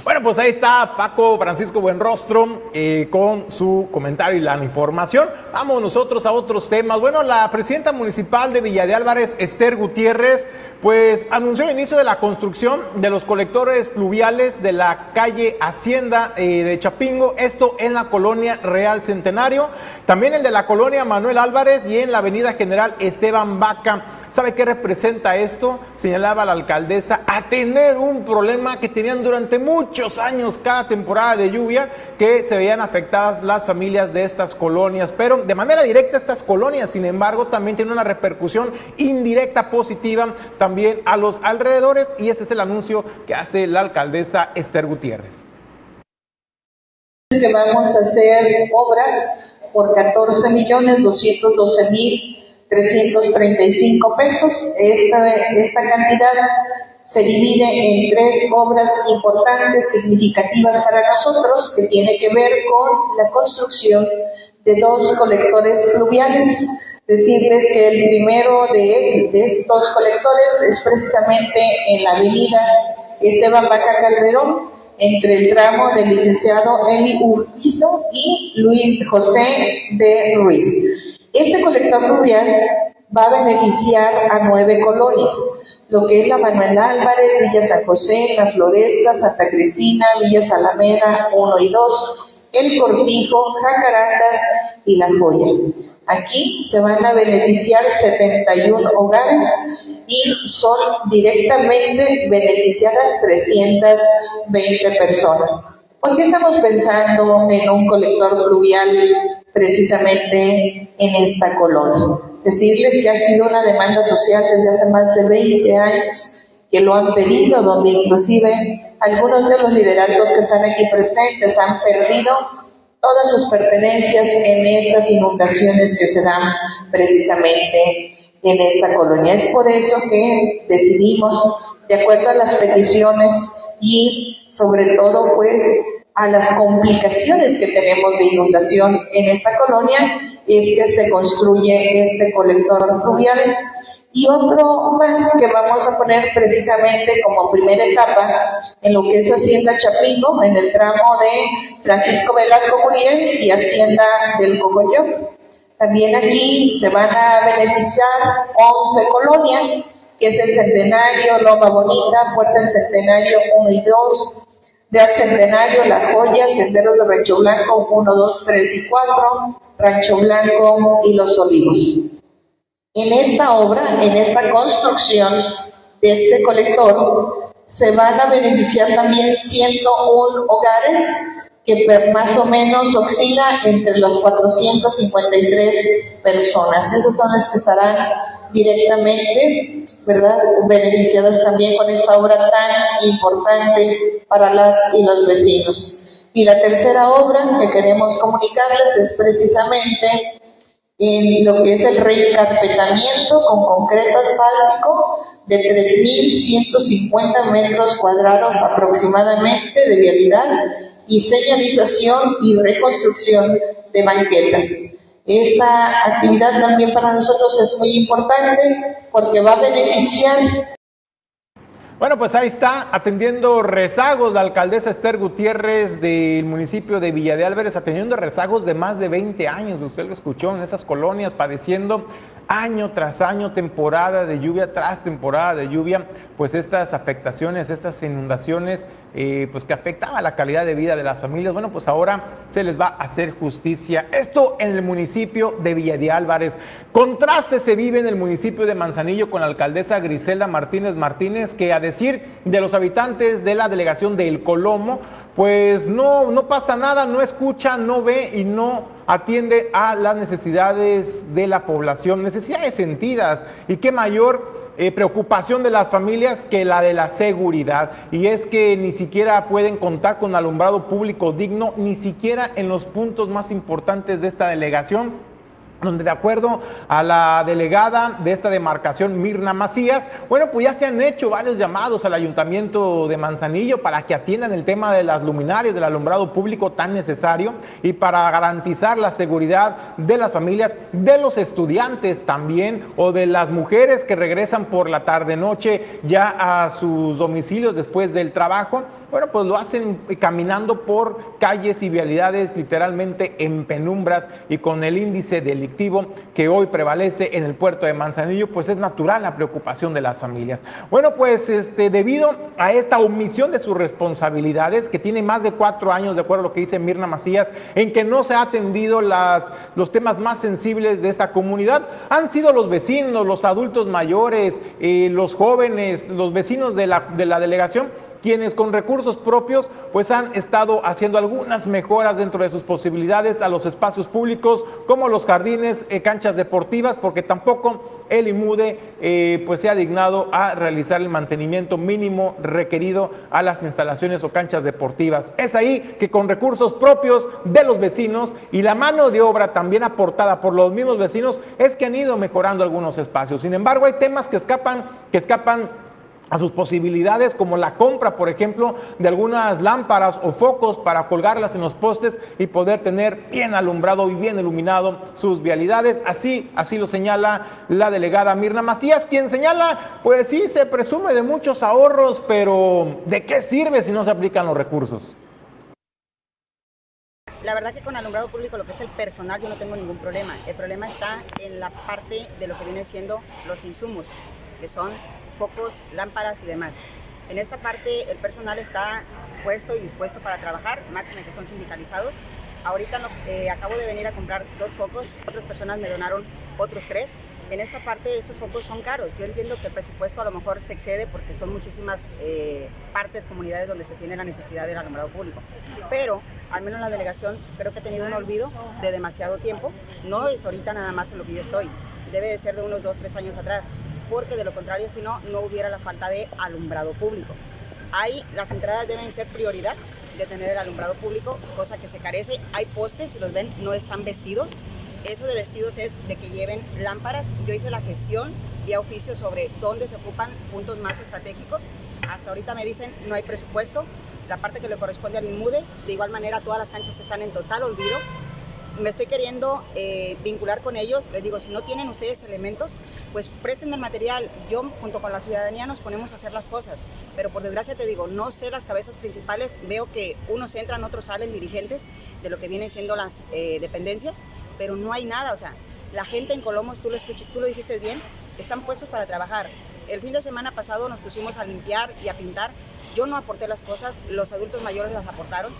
Bueno, pues ahí está Paco Francisco Buenrostro eh, con su comentario y la información. Vamos nosotros a otros temas. Bueno, la presidenta municipal de Villa de Álvarez, Esther Gutiérrez, pues anunció el inicio de la construcción de los colectores pluviales de la calle Hacienda eh, de Chapingo, esto en la colonia Real Centenario, también el de la colonia Manuel Álvarez y en la avenida General Esteban Vaca. ¿Sabe qué representa esto? Señalaba la alcaldesa, atender un problema que tenían durante muchos años cada temporada de lluvia, que se veían afectadas las familias de estas colonias. Pero de manera directa estas colonias, sin embargo, también tienen una repercusión indirecta positiva también a los alrededores y ese es el anuncio que hace la alcaldesa Esther Gutiérrez. Que vamos a hacer obras por 14 millones 212 mil 335 pesos. Esta, esta cantidad se divide en tres obras importantes, significativas para nosotros, que tiene que ver con la construcción de dos colectores fluviales. Decirles que el primero de, estos colectores es precisamente en la avenida Esteban Vaca Calderón, entre el tramo del licenciado Eli Urquizo y Luis José de Ruiz. Este colector fluvial va a beneficiar a nueve colonias, lo que es la Manuel Álvarez, Villa San José, La Floresta, Santa Cristina, Villa Salameda 1 y 2, El Cortijo, Jacarandas y La Joya. Aquí se van a beneficiar 71 hogares y son directamente beneficiadas 320 personas. ¿Por qué estamos pensando en un colector pluvial precisamente en esta colonia? Decirles que ha sido una demanda social desde hace más de 20 años que lo han pedido, donde inclusive algunos de los liderazgos que están aquí presentes han perdido todas sus pertenencias en estas inundaciones que se dan precisamente en esta colonia. Es por eso que decidimos, de acuerdo a las peticiones y sobre todo pues a las complicaciones que tenemos de inundación en esta colonia, es que se construye este colector fluvial y otro más que vamos a poner precisamente como primera etapa en lo que es Hacienda Chapingo, en el tramo de Francisco Velasco Muriel y Hacienda del Cocoyo. También aquí se van a beneficiar 11 colonias, que es el Centenario, Loma Bonita, Puerta del Centenario 1 y 2, Real Centenario, La Joya, Senderos de Rancho Blanco 1, 2, 3 y 4, Rancho Blanco y Los Olivos. En esta obra, en esta construcción de este colector, se van a beneficiar también 101 hogares que más o menos oscila entre los 453 personas. Esas son las que estarán directamente, ¿verdad?, beneficiadas también con esta obra tan importante para las y los vecinos. Y la tercera obra que queremos comunicarles es precisamente en lo que es el reencarpetamiento con concreto asfáltico de 3.150 metros cuadrados aproximadamente de vialidad y señalización y reconstrucción de banquetas. Esta actividad también para nosotros es muy importante porque va a beneficiar bueno, pues ahí está, atendiendo rezagos la alcaldesa Esther Gutiérrez del municipio de Villa de Álvarez, atendiendo rezagos de más de 20 años, usted lo escuchó, en esas colonias, padeciendo año tras año, temporada de lluvia tras temporada de lluvia, pues estas afectaciones, estas inundaciones, eh, pues que afectaba la calidad de vida de las familias, bueno, pues ahora se les va a hacer justicia. Esto en el municipio de Villa de Álvarez. Contraste se vive en el municipio de Manzanillo con la alcaldesa Griselda Martínez Martínez, que a decir de los habitantes de la delegación de El Colomo, pues no, no pasa nada, no escucha, no ve y no atiende a las necesidades de la población, necesidades sentidas. Y qué mayor eh, preocupación de las familias que la de la seguridad. Y es que ni siquiera pueden contar con alumbrado público digno, ni siquiera en los puntos más importantes de esta delegación donde de acuerdo a la delegada de esta demarcación, Mirna Macías, bueno, pues ya se han hecho varios llamados al ayuntamiento de Manzanillo para que atiendan el tema de las luminarias, del alumbrado público tan necesario y para garantizar la seguridad de las familias, de los estudiantes también o de las mujeres que regresan por la tarde-noche ya a sus domicilios después del trabajo. Bueno, pues lo hacen caminando por calles y vialidades literalmente en penumbras y con el índice delictivo que hoy prevalece en el puerto de Manzanillo, pues es natural la preocupación de las familias. Bueno, pues este, debido a esta omisión de sus responsabilidades, que tiene más de cuatro años, de acuerdo a lo que dice Mirna Macías, en que no se ha atendido las, los temas más sensibles de esta comunidad, han sido los vecinos, los adultos mayores, eh, los jóvenes, los vecinos de la, de la delegación, quienes con recursos propios pues han estado haciendo algunas mejoras dentro de sus posibilidades a los espacios públicos como los jardines, eh, canchas deportivas, porque tampoco el IMUDE eh, pues se ha dignado a realizar el mantenimiento mínimo requerido a las instalaciones o canchas deportivas. Es ahí que con recursos propios de los vecinos y la mano de obra también aportada por los mismos vecinos es que han ido mejorando algunos espacios. Sin embargo, hay temas que escapan, que escapan a sus posibilidades, como la compra, por ejemplo, de algunas lámparas o focos para colgarlas en los postes y poder tener bien alumbrado y bien iluminado sus vialidades. Así, así lo señala la delegada Mirna Macías, quien señala, pues sí, se presume de muchos ahorros, pero ¿de qué sirve si no se aplican los recursos? La verdad que con alumbrado público, lo que es el personal, yo no tengo ningún problema. El problema está en la parte de lo que viene siendo los insumos, que son focos, lámparas y demás. En esta parte el personal está puesto y dispuesto para trabajar, máxima que son sindicalizados. Ahorita eh, acabo de venir a comprar dos focos, otras personas me donaron otros tres. En esta parte estos focos son caros. Yo entiendo que el presupuesto a lo mejor se excede porque son muchísimas eh, partes, comunidades donde se tiene la necesidad del alumbrado público. Pero al menos la delegación creo que ha tenido un olvido de demasiado tiempo. No es ahorita nada más en lo que yo estoy. Debe de ser de unos dos, tres años atrás. Porque de lo contrario, si no, no hubiera la falta de alumbrado público. Ahí las entradas deben ser prioridad de tener el alumbrado público, cosa que se carece. Hay postes, si los ven, no están vestidos. Eso de vestidos es de que lleven lámparas. Yo hice la gestión vía oficio sobre dónde se ocupan puntos más estratégicos. Hasta ahorita me dicen no hay presupuesto. La parte que le corresponde al INMUDE, de igual manera todas las canchas están en total olvido. Me estoy queriendo eh, vincular con ellos. Les digo, si no tienen ustedes elementos, pues presten el material. Yo junto con la ciudadanía nos ponemos a hacer las cosas. Pero por desgracia te digo, no sé las cabezas principales. Veo que unos entran, otros salen dirigentes de lo que vienen siendo las eh, dependencias pero no hay nada, o sea, la gente en Colomos, tú lo, escuché, tú lo dijiste bien, están puestos para trabajar. El fin de semana pasado nos pusimos a limpiar y a pintar. Yo no aporté las cosas, los adultos mayores las aportaron.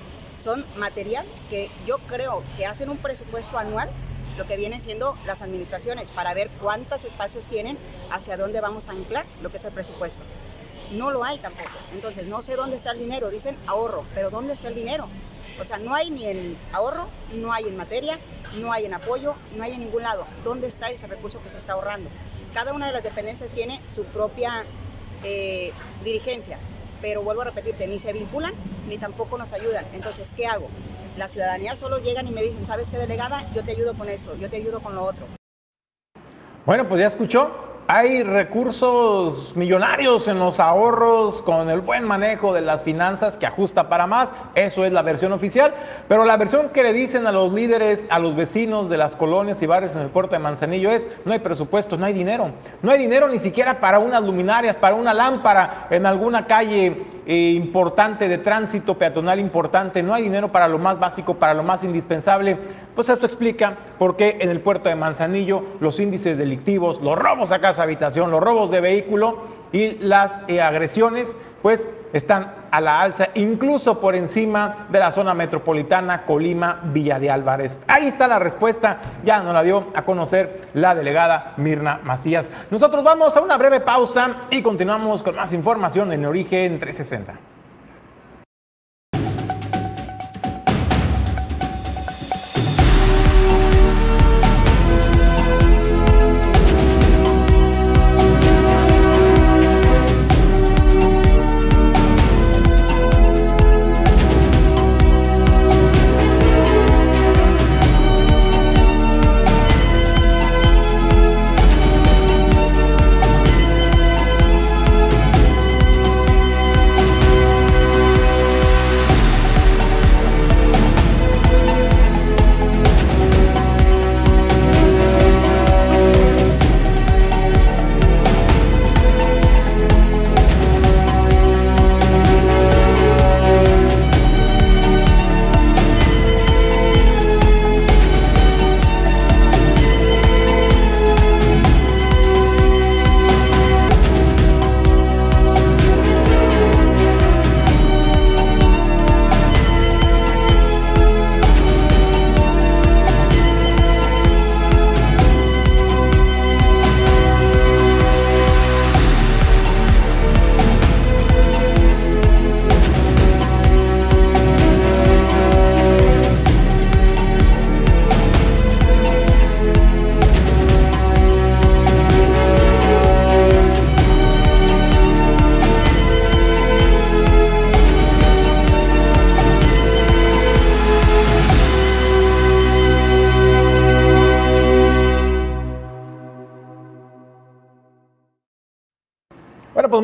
Son material que yo creo que hacen un presupuesto anual, lo que vienen siendo las administraciones, para ver cuántos espacios tienen, hacia dónde vamos a anclar lo que es el presupuesto. No lo hay tampoco. Entonces, no sé dónde está el dinero. Dicen ahorro, pero ¿dónde está el dinero? O sea, no hay ni en ahorro, no hay en materia, no hay en apoyo, no hay en ningún lado. ¿Dónde está ese recurso que se está ahorrando? Cada una de las dependencias tiene su propia eh, dirigencia, pero vuelvo a repetirte, ni se vinculan ni tampoco nos ayudan. Entonces, ¿qué hago? La ciudadanía solo llegan y me dicen, ¿sabes qué delegada? Yo te ayudo con esto, yo te ayudo con lo otro. Bueno, pues ya escuchó, hay recursos millonarios en los ahorros con el buen manejo de las finanzas que ajusta para más. Eso es la versión oficial. Pero la versión que le dicen a los líderes, a los vecinos de las colonias y barrios en el puerto de Manzanillo es, no hay presupuesto, no hay dinero. No hay dinero ni siquiera para unas luminarias, para una lámpara en alguna calle eh, importante de tránsito peatonal importante. No hay dinero para lo más básico, para lo más indispensable. Pues esto explica por qué en el puerto de Manzanillo los índices delictivos, los robos a casa habitación, los robos de vehículo y las eh, agresiones, pues están a la alza, incluso por encima de la zona metropolitana Colima, Villa de Álvarez. Ahí está la respuesta, ya nos la dio a conocer la delegada Mirna Macías. Nosotros vamos a una breve pausa y continuamos con más información en Origen 360.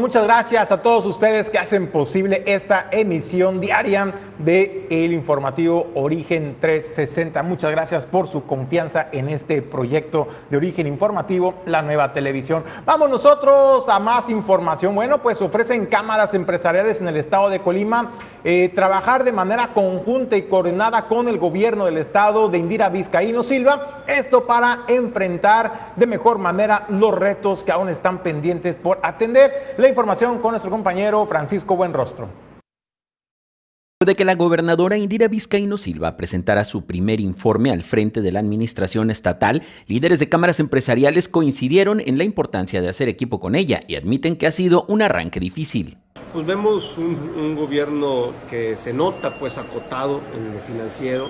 Muchas gracias a todos ustedes que hacen posible esta emisión diaria de el informativo Origen 360. Muchas gracias por su confianza en este proyecto de Origen Informativo, la nueva televisión. Vamos nosotros a más información. Bueno, pues ofrecen cámaras empresariales en el estado de Colima eh, trabajar de manera conjunta y coordinada con el gobierno del estado de Indira Vizcaíno Silva. Esto para enfrentar de mejor manera los retos que aún están pendientes por atender. La información con nuestro compañero Francisco Buenrostro de que la gobernadora Indira Vizcaíno Silva presentara su primer informe al frente de la administración estatal, líderes de cámaras empresariales coincidieron en la importancia de hacer equipo con ella y admiten que ha sido un arranque difícil. Pues vemos un, gobierno que se nota pues acotado en lo financiero,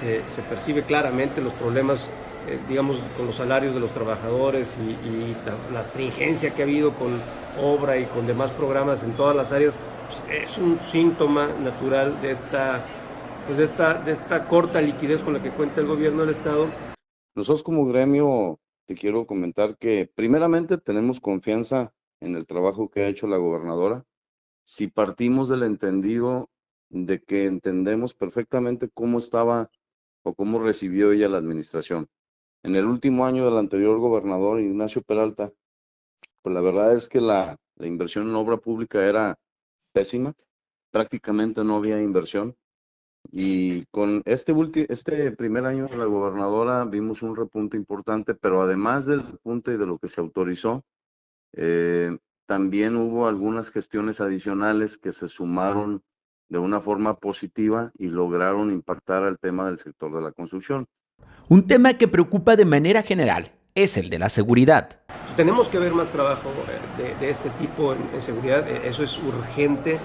se, percibe claramente los problemas, eh, digamos, con los salarios de los trabajadores y, la astringencia que ha habido con obra y con demás programas en todas las áreas es un síntoma natural de esta, pues de esta, de esta corta liquidez con la que cuenta el gobierno del Estado. Nosotros como gremio te quiero comentar que primeramente tenemos confianza en el trabajo que ha hecho la gobernadora. Si partimos del entendido de que entendemos perfectamente cómo estaba o cómo recibió ella la administración. En el último año del anterior gobernador, Ignacio Peralta, pues la verdad es que la, la inversión en obra pública era pésima, prácticamente no había inversión. Y con este, este primer año de la gobernadora vimos un repunte importante, pero además del repunte y de lo que se autorizó, eh, también hubo algunas gestiones adicionales que se sumaron de una forma positiva y lograron impactar al tema del sector de la construcción. Un tema que preocupa de manera general es el de la seguridad. Tenemos que ver más trabajo eh, de, este tipo en, seguridad, eh, eso es urgente,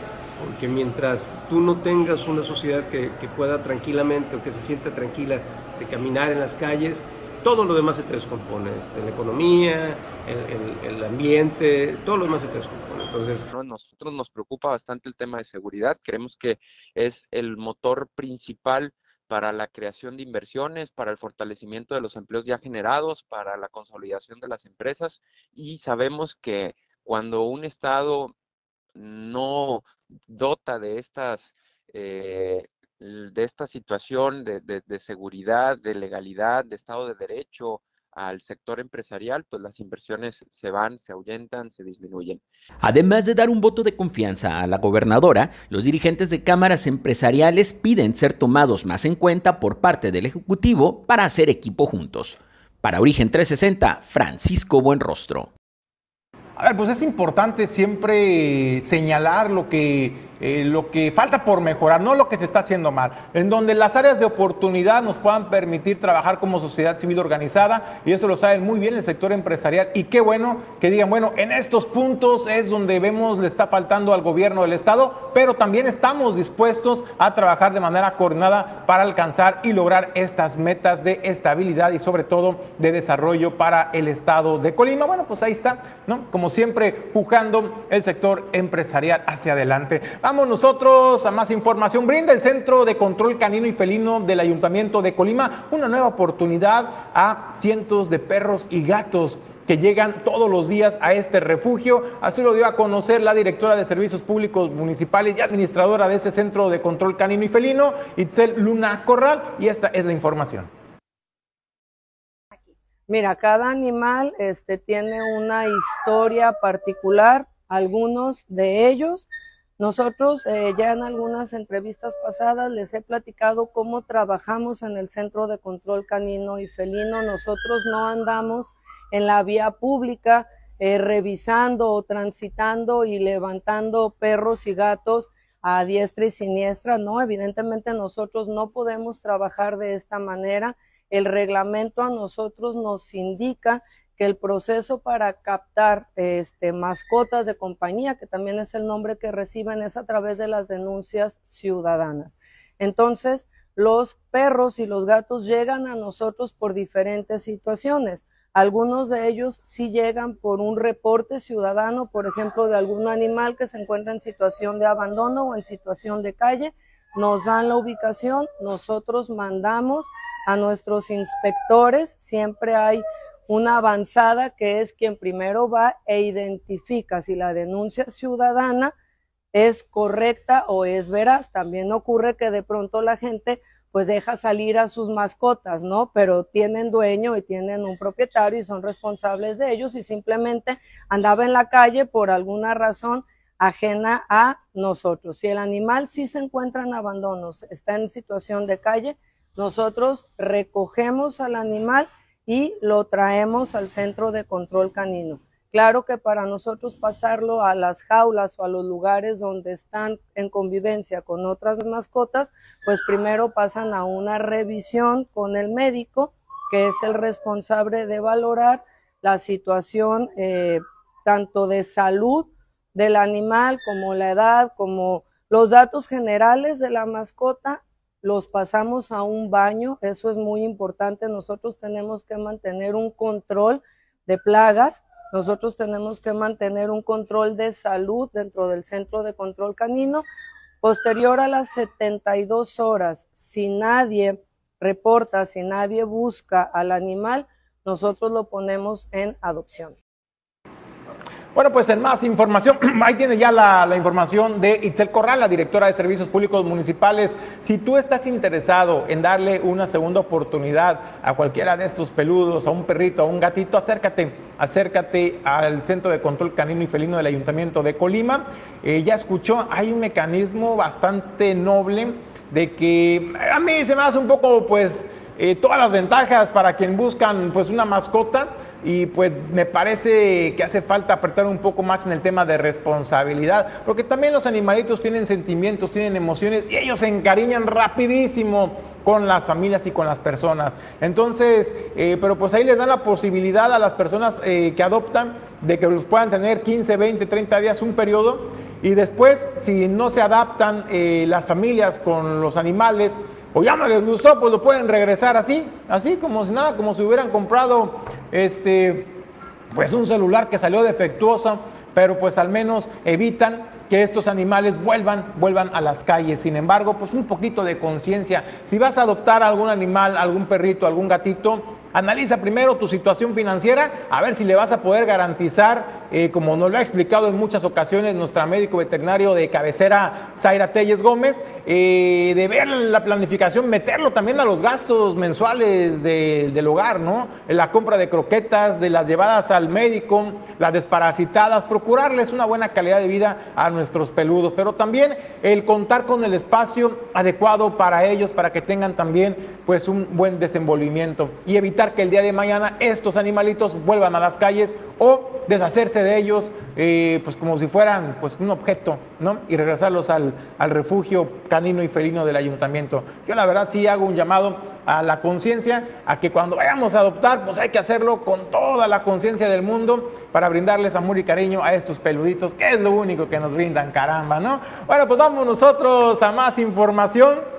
porque mientras tú no tengas una sociedad que, pueda tranquilamente o que se sienta tranquila de caminar en las calles, todo lo demás se te descompone, este, la economía, el, el, ambiente, todo lo demás se te descompone. Entonces, a nosotros nos preocupa bastante el tema de seguridad, creemos que es el motor principal para la creación de inversiones, para el fortalecimiento de los empleos ya generados, para la consolidación de las empresas. Y sabemos que cuando un Estado no dota de estas eh, de esta situación de, de, seguridad, de legalidad, de Estado de Derecho, al sector empresarial, pues las inversiones se van, se ahuyentan, se disminuyen. Además de dar un voto de confianza a la gobernadora, los dirigentes de cámaras empresariales piden ser tomados más en cuenta por parte del Ejecutivo para hacer equipo juntos. Para Origen 360, Francisco Buenrostro. A ver, pues es importante siempre señalar lo que eh, lo que falta por mejorar, no lo que se está haciendo mal, en donde las áreas de oportunidad nos puedan permitir trabajar como sociedad civil organizada, y eso lo saben muy bien el sector empresarial, y qué bueno que digan, bueno, en estos puntos es donde vemos le está faltando al gobierno del Estado, pero también estamos dispuestos a trabajar de manera coordinada para alcanzar y lograr estas metas de estabilidad y sobre todo de desarrollo para el Estado de Colima. Bueno, pues ahí está, ¿no? Como siempre, pujando el sector empresarial hacia adelante. Vamos nosotros a más información. Brinda el Centro de Control Canino y Felino del Ayuntamiento de Colima una nueva oportunidad a cientos de perros y gatos que llegan todos los días a este refugio. Así lo dio a conocer la directora de Servicios Públicos Municipales y administradora de ese Centro de Control Canino y Felino, Itzel Luna Corral, y esta es la información. Mira, cada animal este, tiene una historia particular, algunos de ellos nosotros eh, ya en algunas entrevistas pasadas les he platicado cómo trabajamos en el Centro de Control Canino y Felino. Nosotros no andamos en la vía pública eh, revisando o transitando y levantando perros y gatos a diestra y siniestra. No, evidentemente nosotros no podemos trabajar de esta manera. El reglamento a nosotros nos indica que el proceso para captar este, mascotas de compañía, que también es el nombre que reciben, es a través de las denuncias ciudadanas. Entonces, los perros y los gatos llegan a nosotros por diferentes situaciones. Algunos de ellos sí llegan por un reporte ciudadano, por ejemplo, de algún animal que se encuentra en situación de abandono o en situación de calle. Nos dan la ubicación, nosotros mandamos a nuestros inspectores, siempre hay una avanzada que es quien primero va e identifica si la denuncia ciudadana es correcta o es veraz. También ocurre que de pronto la gente pues deja salir a sus mascotas, ¿no? Pero tienen dueño y tienen un propietario y son responsables de ellos y simplemente andaba en la calle por alguna razón ajena a nosotros. Si el animal sí se encuentra en abandonos, está en situación de calle, nosotros recogemos al animal y lo traemos al centro de control canino. Claro que para nosotros pasarlo a las jaulas o a los lugares donde están en convivencia con otras mascotas, pues primero pasan a una revisión con el médico, que es el responsable de valorar la situación eh, tanto de salud del animal como la edad, como los datos generales de la mascota, los pasamos a un baño, eso es muy importante, nosotros tenemos que mantener un control de plagas nosotros tenemos que mantener un control de salud dentro del centro de control canino. Posterior a las 72 horas, si nadie reporta, si nadie busca al animal, nosotros lo ponemos en adopción. Bueno, pues en más información, ahí tiene ya la, información de Itzel Corral, la directora de Servicios Públicos Municipales. Si tú estás interesado en darle una segunda oportunidad a cualquiera de estos peludos, a un perrito, a un gatito, acércate, acércate al Centro de Control Canino y Felino del Ayuntamiento de Colima. Eh, ya escuchó, hay un mecanismo bastante noble de que a mí se me hace un poco, pues, eh, todas las ventajas para quien buscan, pues, una mascota y pues me parece que hace falta apretar un poco más en el tema de responsabilidad, porque también los animalitos tienen sentimientos, tienen emociones y ellos se encariñan rapidísimo con las familias y con las personas. Entonces, eh, pero pues ahí les dan la posibilidad a las personas eh, que adoptan de que los puedan tener 15, 20, 30 días, un periodo, y después, si no se adaptan eh, las familias con los animales, o ya no les gustó, pues lo pueden regresar así, así como si nada, como si hubieran comprado este, pues un celular que salió defectuoso, pero pues al menos evitan que estos animales vuelvan, vuelvan a las calles. Sin embargo, pues un poquito de conciencia. Si vas a adoptar algún animal, algún perrito, algún gatito, analiza primero tu situación financiera, a ver si le vas a poder garantizar, eh, como nos lo ha explicado en muchas ocasiones nuestra médico veterinario de cabecera, Zaira Telles Gómez, eh, de ver la planificación, meterlo también a los gastos mensuales del hogar, ¿no? La compra de croquetas, de las llevadas al médico, las desparasitadas, procurarles una buena calidad de vida a nuestros peludos, pero también el contar con el espacio adecuado para ellos, para que tengan también pues un buen desenvolvimiento y evitar que el día de mañana estos animalitos vuelvan a las calles o deshacerse de ellos eh, pues como si fueran pues un objeto, ¿no? Y regresarlos al, al refugio canino y felino del ayuntamiento. Yo la verdad sí hago un llamado a la conciencia, a que cuando vayamos a adoptar, pues hay que hacerlo con toda la conciencia del mundo para brindarles amor y cariño a estos peluditos, que es lo único que nos brindan, caramba, ¿no? Bueno, pues vamos nosotros a más información.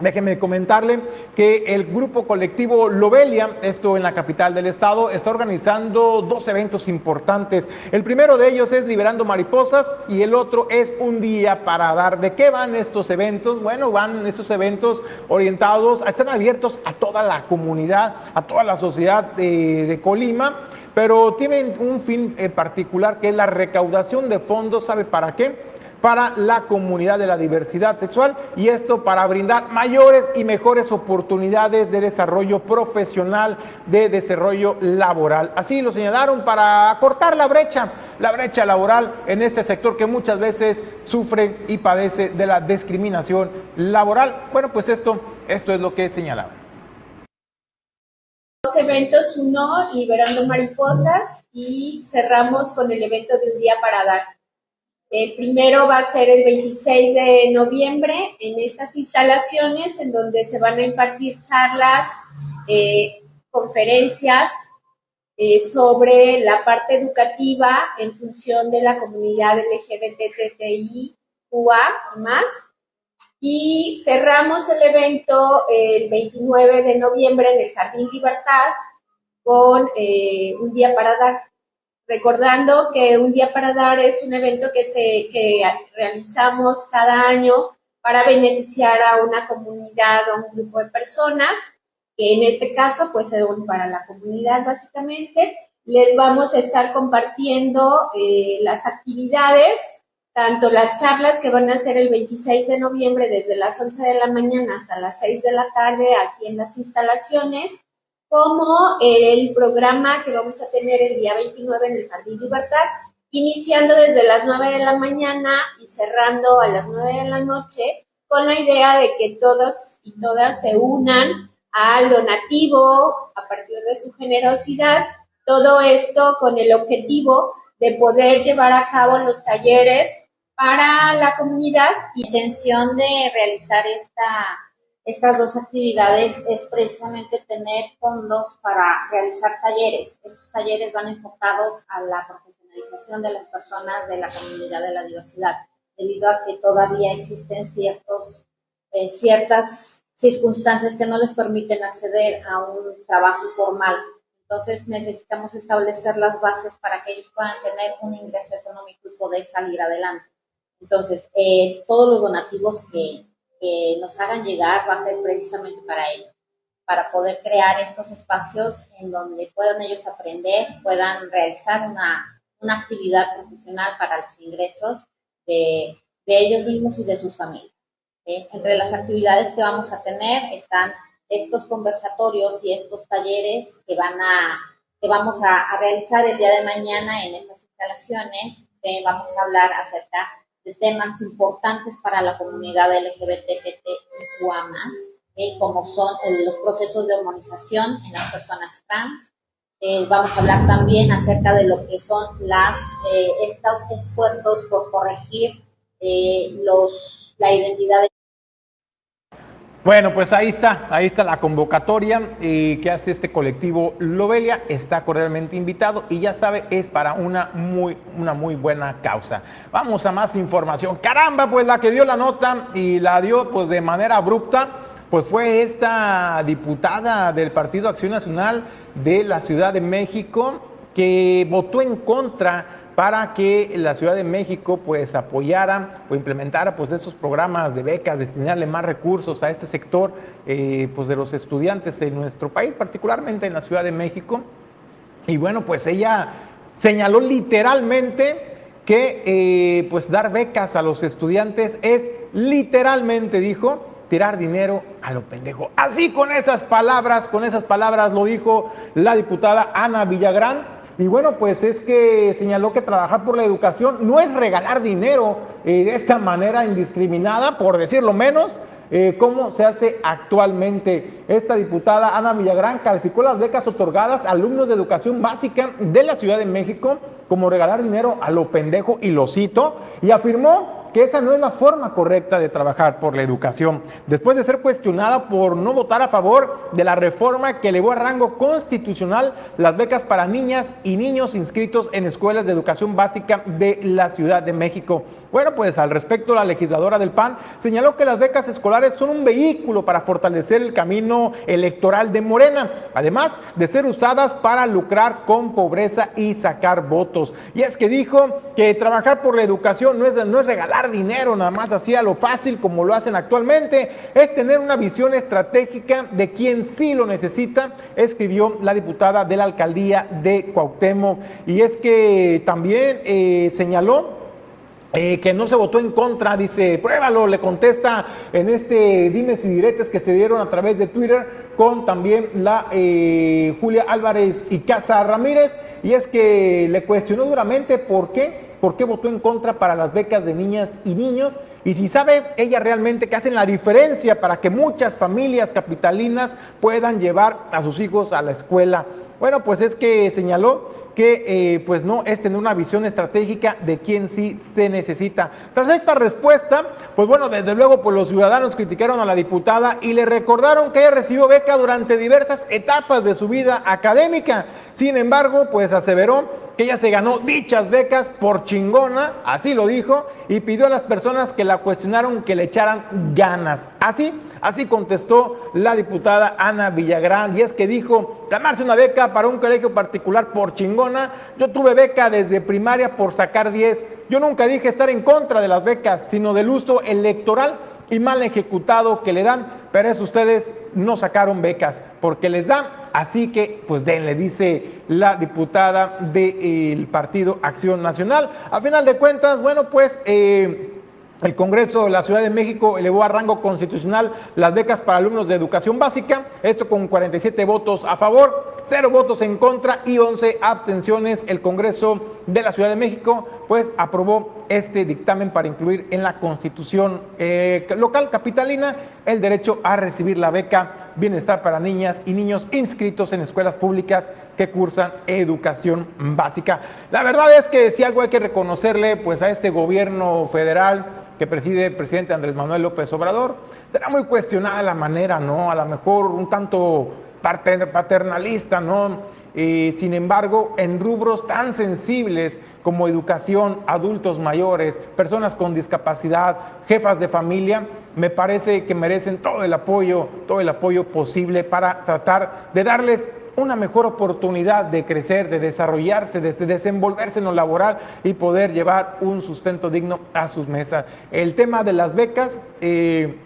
Déjeme comentarle que el grupo colectivo Lobelia, esto en la capital del estado, está organizando dos eventos importantes. El primero de ellos es Liberando Mariposas y el otro es Un Día para Dar. ¿De qué van estos eventos? Bueno, van estos eventos orientados, están abiertos a toda la comunidad, a toda la sociedad de, de Colima, pero tienen un fin en particular que es la recaudación de fondos. ¿Sabe para qué? Para la comunidad de la diversidad sexual y esto para brindar mayores y mejores oportunidades de desarrollo profesional, de desarrollo laboral. Así lo señalaron para cortar la brecha, la brecha laboral en este sector que muchas veces sufre y padece de la discriminación laboral. Bueno, pues esto, esto es lo que señalaban. Dos eventos, uno liberando mariposas y cerramos con el evento de un día para dar el primero va a ser el 26 de noviembre en estas instalaciones en donde se van a impartir charlas, eh, conferencias eh, sobre la parte educativa en función de la comunidad LGBTTIQA y más. Y cerramos el evento el 29 de noviembre en el Jardín Libertad con eh, un día para dar recordando que Un Día para Dar es un evento que, se, que realizamos cada año para beneficiar a una comunidad o un grupo de personas, que en este caso pues es para la comunidad básicamente. Les vamos a estar compartiendo eh, las actividades, tanto las charlas que van a ser el 26 de noviembre desde las 11 de la mañana hasta las 6 de la tarde aquí en las instalaciones, como el programa que vamos a tener el día 29 en el Jardín Libertad, iniciando desde las 9 de la mañana y cerrando a las 9 de la noche, con la idea de que todos y todas se unan al donativo a partir de su generosidad Todo esto con el objetivo de poder llevar a cabo los talleres para la comunidad. La intención de realizar esta, estas dos actividades es precisamente tener fondos para realizar talleres. Estos talleres van enfocados a la profesionalización de las personas de la comunidad de la diversidad, debido a que todavía existen eh, ciertas circunstancias que no les permiten acceder a un trabajo formal. Entonces necesitamos establecer las bases para que ellos puedan tener un ingreso económico y poder salir adelante. Entonces, eh, todos los donativos que, nos hagan llegar va a ser precisamente para ellos, para poder crear estos espacios en donde puedan ellos aprender, puedan realizar una, actividad profesional para los ingresos de, ellos mismos y de sus familias. Entre las actividades que vamos a tener están estos conversatorios y estos talleres que van a que vamos a, realizar el día de mañana en estas instalaciones. vamos a hablar acerca de temas importantes para la comunidad LGBTQIA+, eh, como son eh, los procesos de hormonización en las personas trans. Eh, vamos a hablar también acerca de lo que son las, estos esfuerzos por corregir los, la identidad de bueno, pues ahí está, ahí está la convocatoria eh, que hace este colectivo Lobelia, está cordialmente invitado y ya sabe, es para una muy, una muy buena causa. Vamos a más información. Caramba, pues la que dio la nota y la dio pues de manera abrupta, pues fue esta diputada del Partido Acción Nacional de la Ciudad de México que votó en contra para que la Ciudad de México pues apoyara o implementara pues programas de becas, destinarle más recursos a este sector eh, pues de los estudiantes en nuestro país, particularmente en la Ciudad de México. Y bueno, pues ella señaló literalmente que eh, pues dar becas a los estudiantes es literalmente, dijo, tirar dinero a lo pendejo. Así con esas palabras, con esas palabras lo dijo la diputada Ana Villagrán y bueno, pues es que señaló que trabajar por la educación no es regalar dinero eh, de esta manera indiscriminada, por decirlo menos, eh, como se hace actualmente. Esta diputada Ana Villagrán calificó las becas otorgadas a alumnos de educación básica de la Ciudad de México como regalar dinero a lo pendejo y lo cito, y afirmó que esa no es la forma correcta de trabajar por la educación. Después de ser cuestionada por no votar a favor de la reforma que elevó a rango constitucional las becas para niñas y niños inscritos en escuelas de educación básica de la Ciudad de México. Bueno, pues al respecto, la legisladora del PAN señaló que las becas escolares son un vehículo para fortalecer el camino electoral de Morena, además de ser usadas para lucrar con pobreza y sacar votos. Y es que dijo que trabajar por la educación no es, no es regalar dinero nada más así a lo fácil como lo hacen actualmente, es tener una visión estratégica de quien sí lo necesita, escribió la diputada de la alcaldía de Cuauhtémoc. Y es que también eh, señaló eh, que no se votó en contra, dice, pruébalo, le contesta en este dimes y diretes que se dieron a través de Twitter con también la eh, Julia Álvarez y Casa Ramírez, y es que le cuestionó duramente por qué por qué votó en contra para las becas de niñas y niños y si sabe ella realmente que hacen la diferencia para que muchas familias capitalinas puedan llevar a sus hijos a la escuela. Bueno, pues es que señaló que eh, pues no es tener una visión estratégica de quién sí se necesita. Tras esta respuesta, pues bueno, desde luego pues los ciudadanos criticaron a la diputada y le recordaron que ella recibió beca durante diversas etapas de su vida académica. Sin embargo, pues aseveró que ella se ganó dichas becas por chingona, así lo dijo, y pidió a las personas que la cuestionaron que le echaran ganas. Así, así contestó la diputada Ana Villagrán, y es que dijo, ganarse una beca para un colegio particular por chingona, yo tuve beca desde primaria por sacar 10, yo nunca dije estar en contra de las becas, sino del uso electoral y mal ejecutado que le dan, pero es ustedes no sacaron becas porque les dan, así que pues denle, dice la diputada del Partido Acción Nacional. A final de cuentas, bueno, pues... Eh, el Congreso de la Ciudad de México elevó a rango constitucional las becas para alumnos de educación básica, esto con 47 votos a favor. cero votos en contra y 11 abstenciones. El Congreso de la Ciudad de México pues aprobó este dictamen para incluir en la constitución eh, local capitalina el derecho a recibir la beca Bienestar para niñas y niños inscritos en escuelas públicas que cursan educación básica. La verdad es que si algo hay que reconocerle pues a este gobierno federal que preside el presidente Andrés Manuel López Obrador, será muy cuestionada la manera, ¿no? A lo mejor un tanto paternalista, ¿no? Sin embargo, en rubros tan sensibles como educación, adultos mayores, personas con discapacidad, jefas de familia, me parece que merecen todo el apoyo, todo el apoyo posible para tratar de darles una mejor oportunidad de crecer, de desarrollarse, de desenvolverse en lo laboral y poder llevar un sustento digno a sus mesas. El tema de las becas, eh,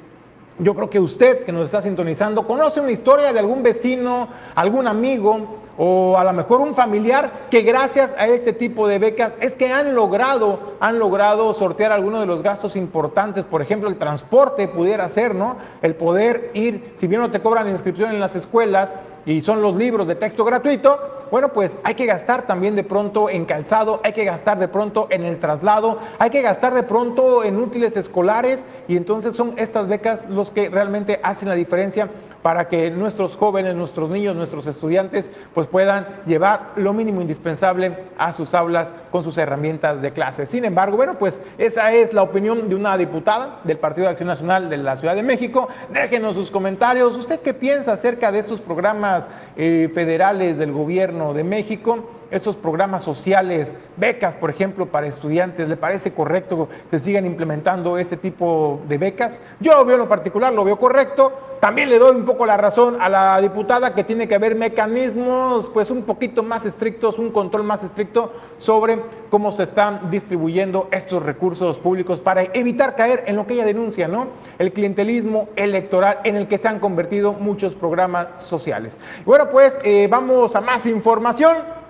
yo creo que usted que nos está sintonizando conoce una historia de algún vecino, algún amigo o a lo mejor un familiar que gracias a este tipo de becas es que han logrado, han logrado sortear algunos de los gastos importantes, por ejemplo el transporte pudiera ser, ¿no? El poder ir, si bien no te cobran inscripción en las escuelas y son los libros de texto gratuito, bueno, pues hay que gastar también de pronto en calzado, hay que gastar de pronto en el traslado, hay que gastar de pronto en útiles escolares y entonces son estas becas los que realmente hacen la diferencia para que nuestros jóvenes, nuestros niños, nuestros estudiantes pues puedan llevar lo mínimo indispensable a sus aulas con sus herramientas de clase. Sin embargo, bueno, pues esa es la opinión de una diputada del Partido de Acción Nacional de la Ciudad de México. Déjenos sus comentarios. ¿Usted qué piensa acerca de estos programas eh, federales del gobierno? de México, estos programas sociales, becas, por ejemplo, para estudiantes, ¿le parece correcto que se sigan implementando este tipo de becas? Yo veo lo particular, lo veo correcto. También le doy un poco la razón a la diputada que tiene que haber mecanismos pues un poquito más estrictos, un control más estricto sobre cómo se están distribuyendo estos recursos públicos para evitar caer en lo que ella denuncia, ¿no? El clientelismo electoral en el que se han convertido muchos programas sociales. Bueno, pues eh, vamos a más información.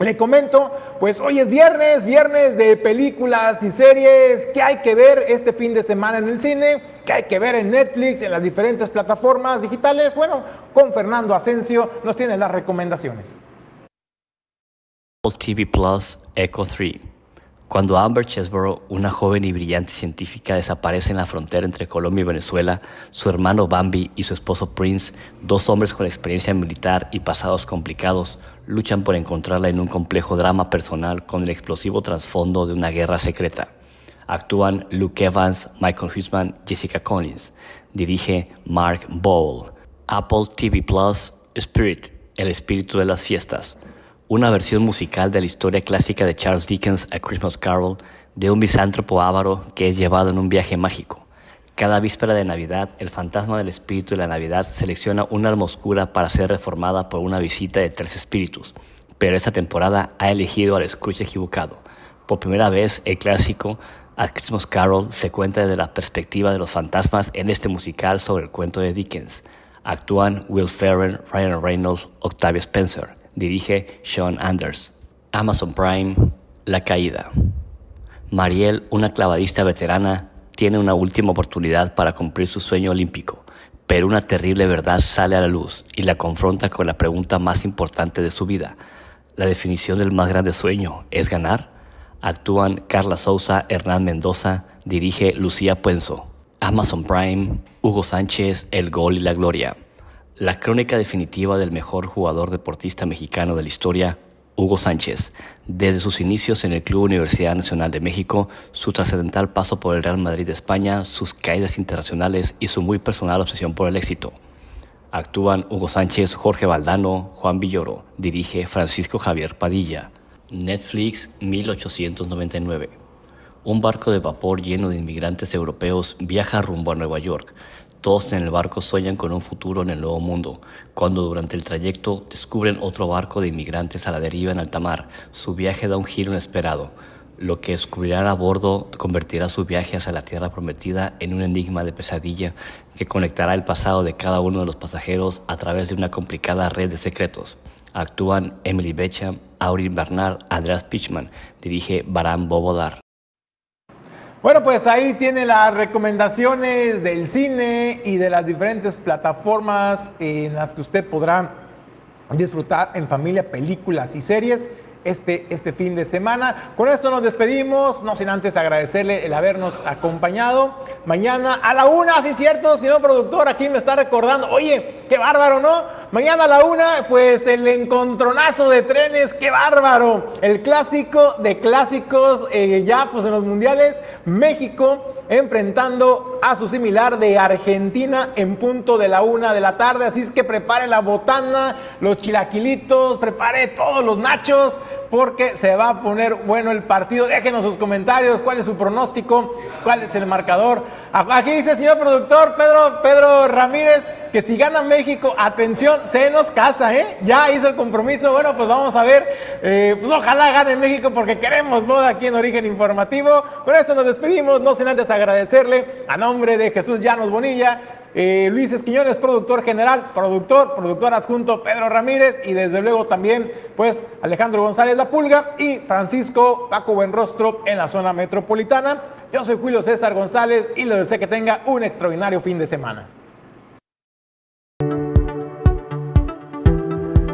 Le comento, pues hoy es viernes, viernes de películas y series que hay que ver este fin de semana en el cine, que hay que ver en Netflix, en las diferentes plataformas digitales. Bueno, con Fernando Asensio nos tiene las recomendaciones. TV Plus Echo 3 cuando Amber Chesborough, una joven y brillante científica, desaparece en la frontera entre Colombia y Venezuela, su hermano Bambi y su esposo Prince, dos hombres con experiencia militar y pasados complicados, luchan por encontrarla en un complejo drama personal con el explosivo trasfondo de una guerra secreta. Actúan Luke Evans, Michael Huisman, Jessica Collins. Dirige Mark Bowl. Apple TV Plus Spirit, el espíritu de las fiestas una versión musical de la historia clásica de Charles Dickens A Christmas Carol de un misántropo ávaro que es llevado en un viaje mágico. Cada víspera de Navidad, el fantasma del espíritu de la Navidad selecciona una alma oscura para ser reformada por una visita de tres espíritus, pero esta temporada ha elegido al Scrooge equivocado. Por primera vez, el clásico A Christmas Carol se cuenta desde la perspectiva de los fantasmas en este musical sobre el cuento de Dickens. Actúan Will Ferrell, Ryan Reynolds, Octavia Spencer dirige Sean Anders. Amazon Prime, La Caída. Mariel, una clavadista veterana, tiene una última oportunidad para cumplir su sueño olímpico, pero una terrible verdad sale a la luz y la confronta con la pregunta más importante de su vida. ¿La definición del más grande sueño es ganar? Actúan Carla Souza, Hernán Mendoza, dirige Lucía Puenzo. Amazon Prime, Hugo Sánchez, El Gol y la Gloria. La crónica definitiva del mejor jugador deportista mexicano de la historia, Hugo Sánchez, desde sus inicios en el Club Universidad Nacional de México, su trascendental paso por el Real Madrid de España, sus caídas internacionales y su muy personal obsesión por el éxito. Actúan Hugo Sánchez, Jorge Valdano, Juan Villoro, dirige Francisco Javier Padilla. Netflix 1899. Un barco de vapor lleno de inmigrantes europeos viaja rumbo a Nueva York, todos en el barco sueñan con un futuro en el nuevo mundo, cuando durante el trayecto descubren otro barco de inmigrantes a la deriva en alta mar. Su viaje da un giro inesperado. Lo que descubrirán a bordo convertirá su viaje hacia la tierra prometida en un enigma de pesadilla que conectará el pasado de cada uno de los pasajeros a través de una complicada red de secretos. Actúan Emily Becham, Aurin Bernard, Andreas Pichman, dirige Baran Bobodar. Bueno, pues ahí tiene las recomendaciones del cine y de las diferentes plataformas en las que usted podrá disfrutar en familia películas y series este, este fin de semana. Con esto nos despedimos, no sin antes agradecerle el habernos acompañado. Mañana a la una, sí cierto, señor productor, aquí me está recordando, oye, qué bárbaro, ¿no? Mañana a la una, pues el encontronazo de trenes, qué bárbaro. El clásico de clásicos, eh, ya pues en los mundiales, México enfrentando a su similar de Argentina en punto de la una de la tarde. Así es que prepare la botana, los chilaquilitos, prepare todos los nachos, porque se va a poner bueno el partido. Déjenos sus comentarios, cuál es su pronóstico, cuál es el marcador. Aquí dice el señor productor Pedro, Pedro Ramírez que si gana México, atención, se nos casa, ¿eh? Ya hizo el compromiso. Bueno, pues vamos a ver. Eh, pues ojalá gane México porque queremos boda aquí en Origen Informativo. Con esto nos despedimos, no sin antes agradecerle a nombre de Jesús Llanos Bonilla, eh, Luis Esquiñones, productor general, productor, productor adjunto Pedro Ramírez y desde luego también pues Alejandro González La Pulga y Francisco Paco Buenrostro en la zona metropolitana. Yo soy Julio César González y les deseo que tenga un extraordinario fin de semana.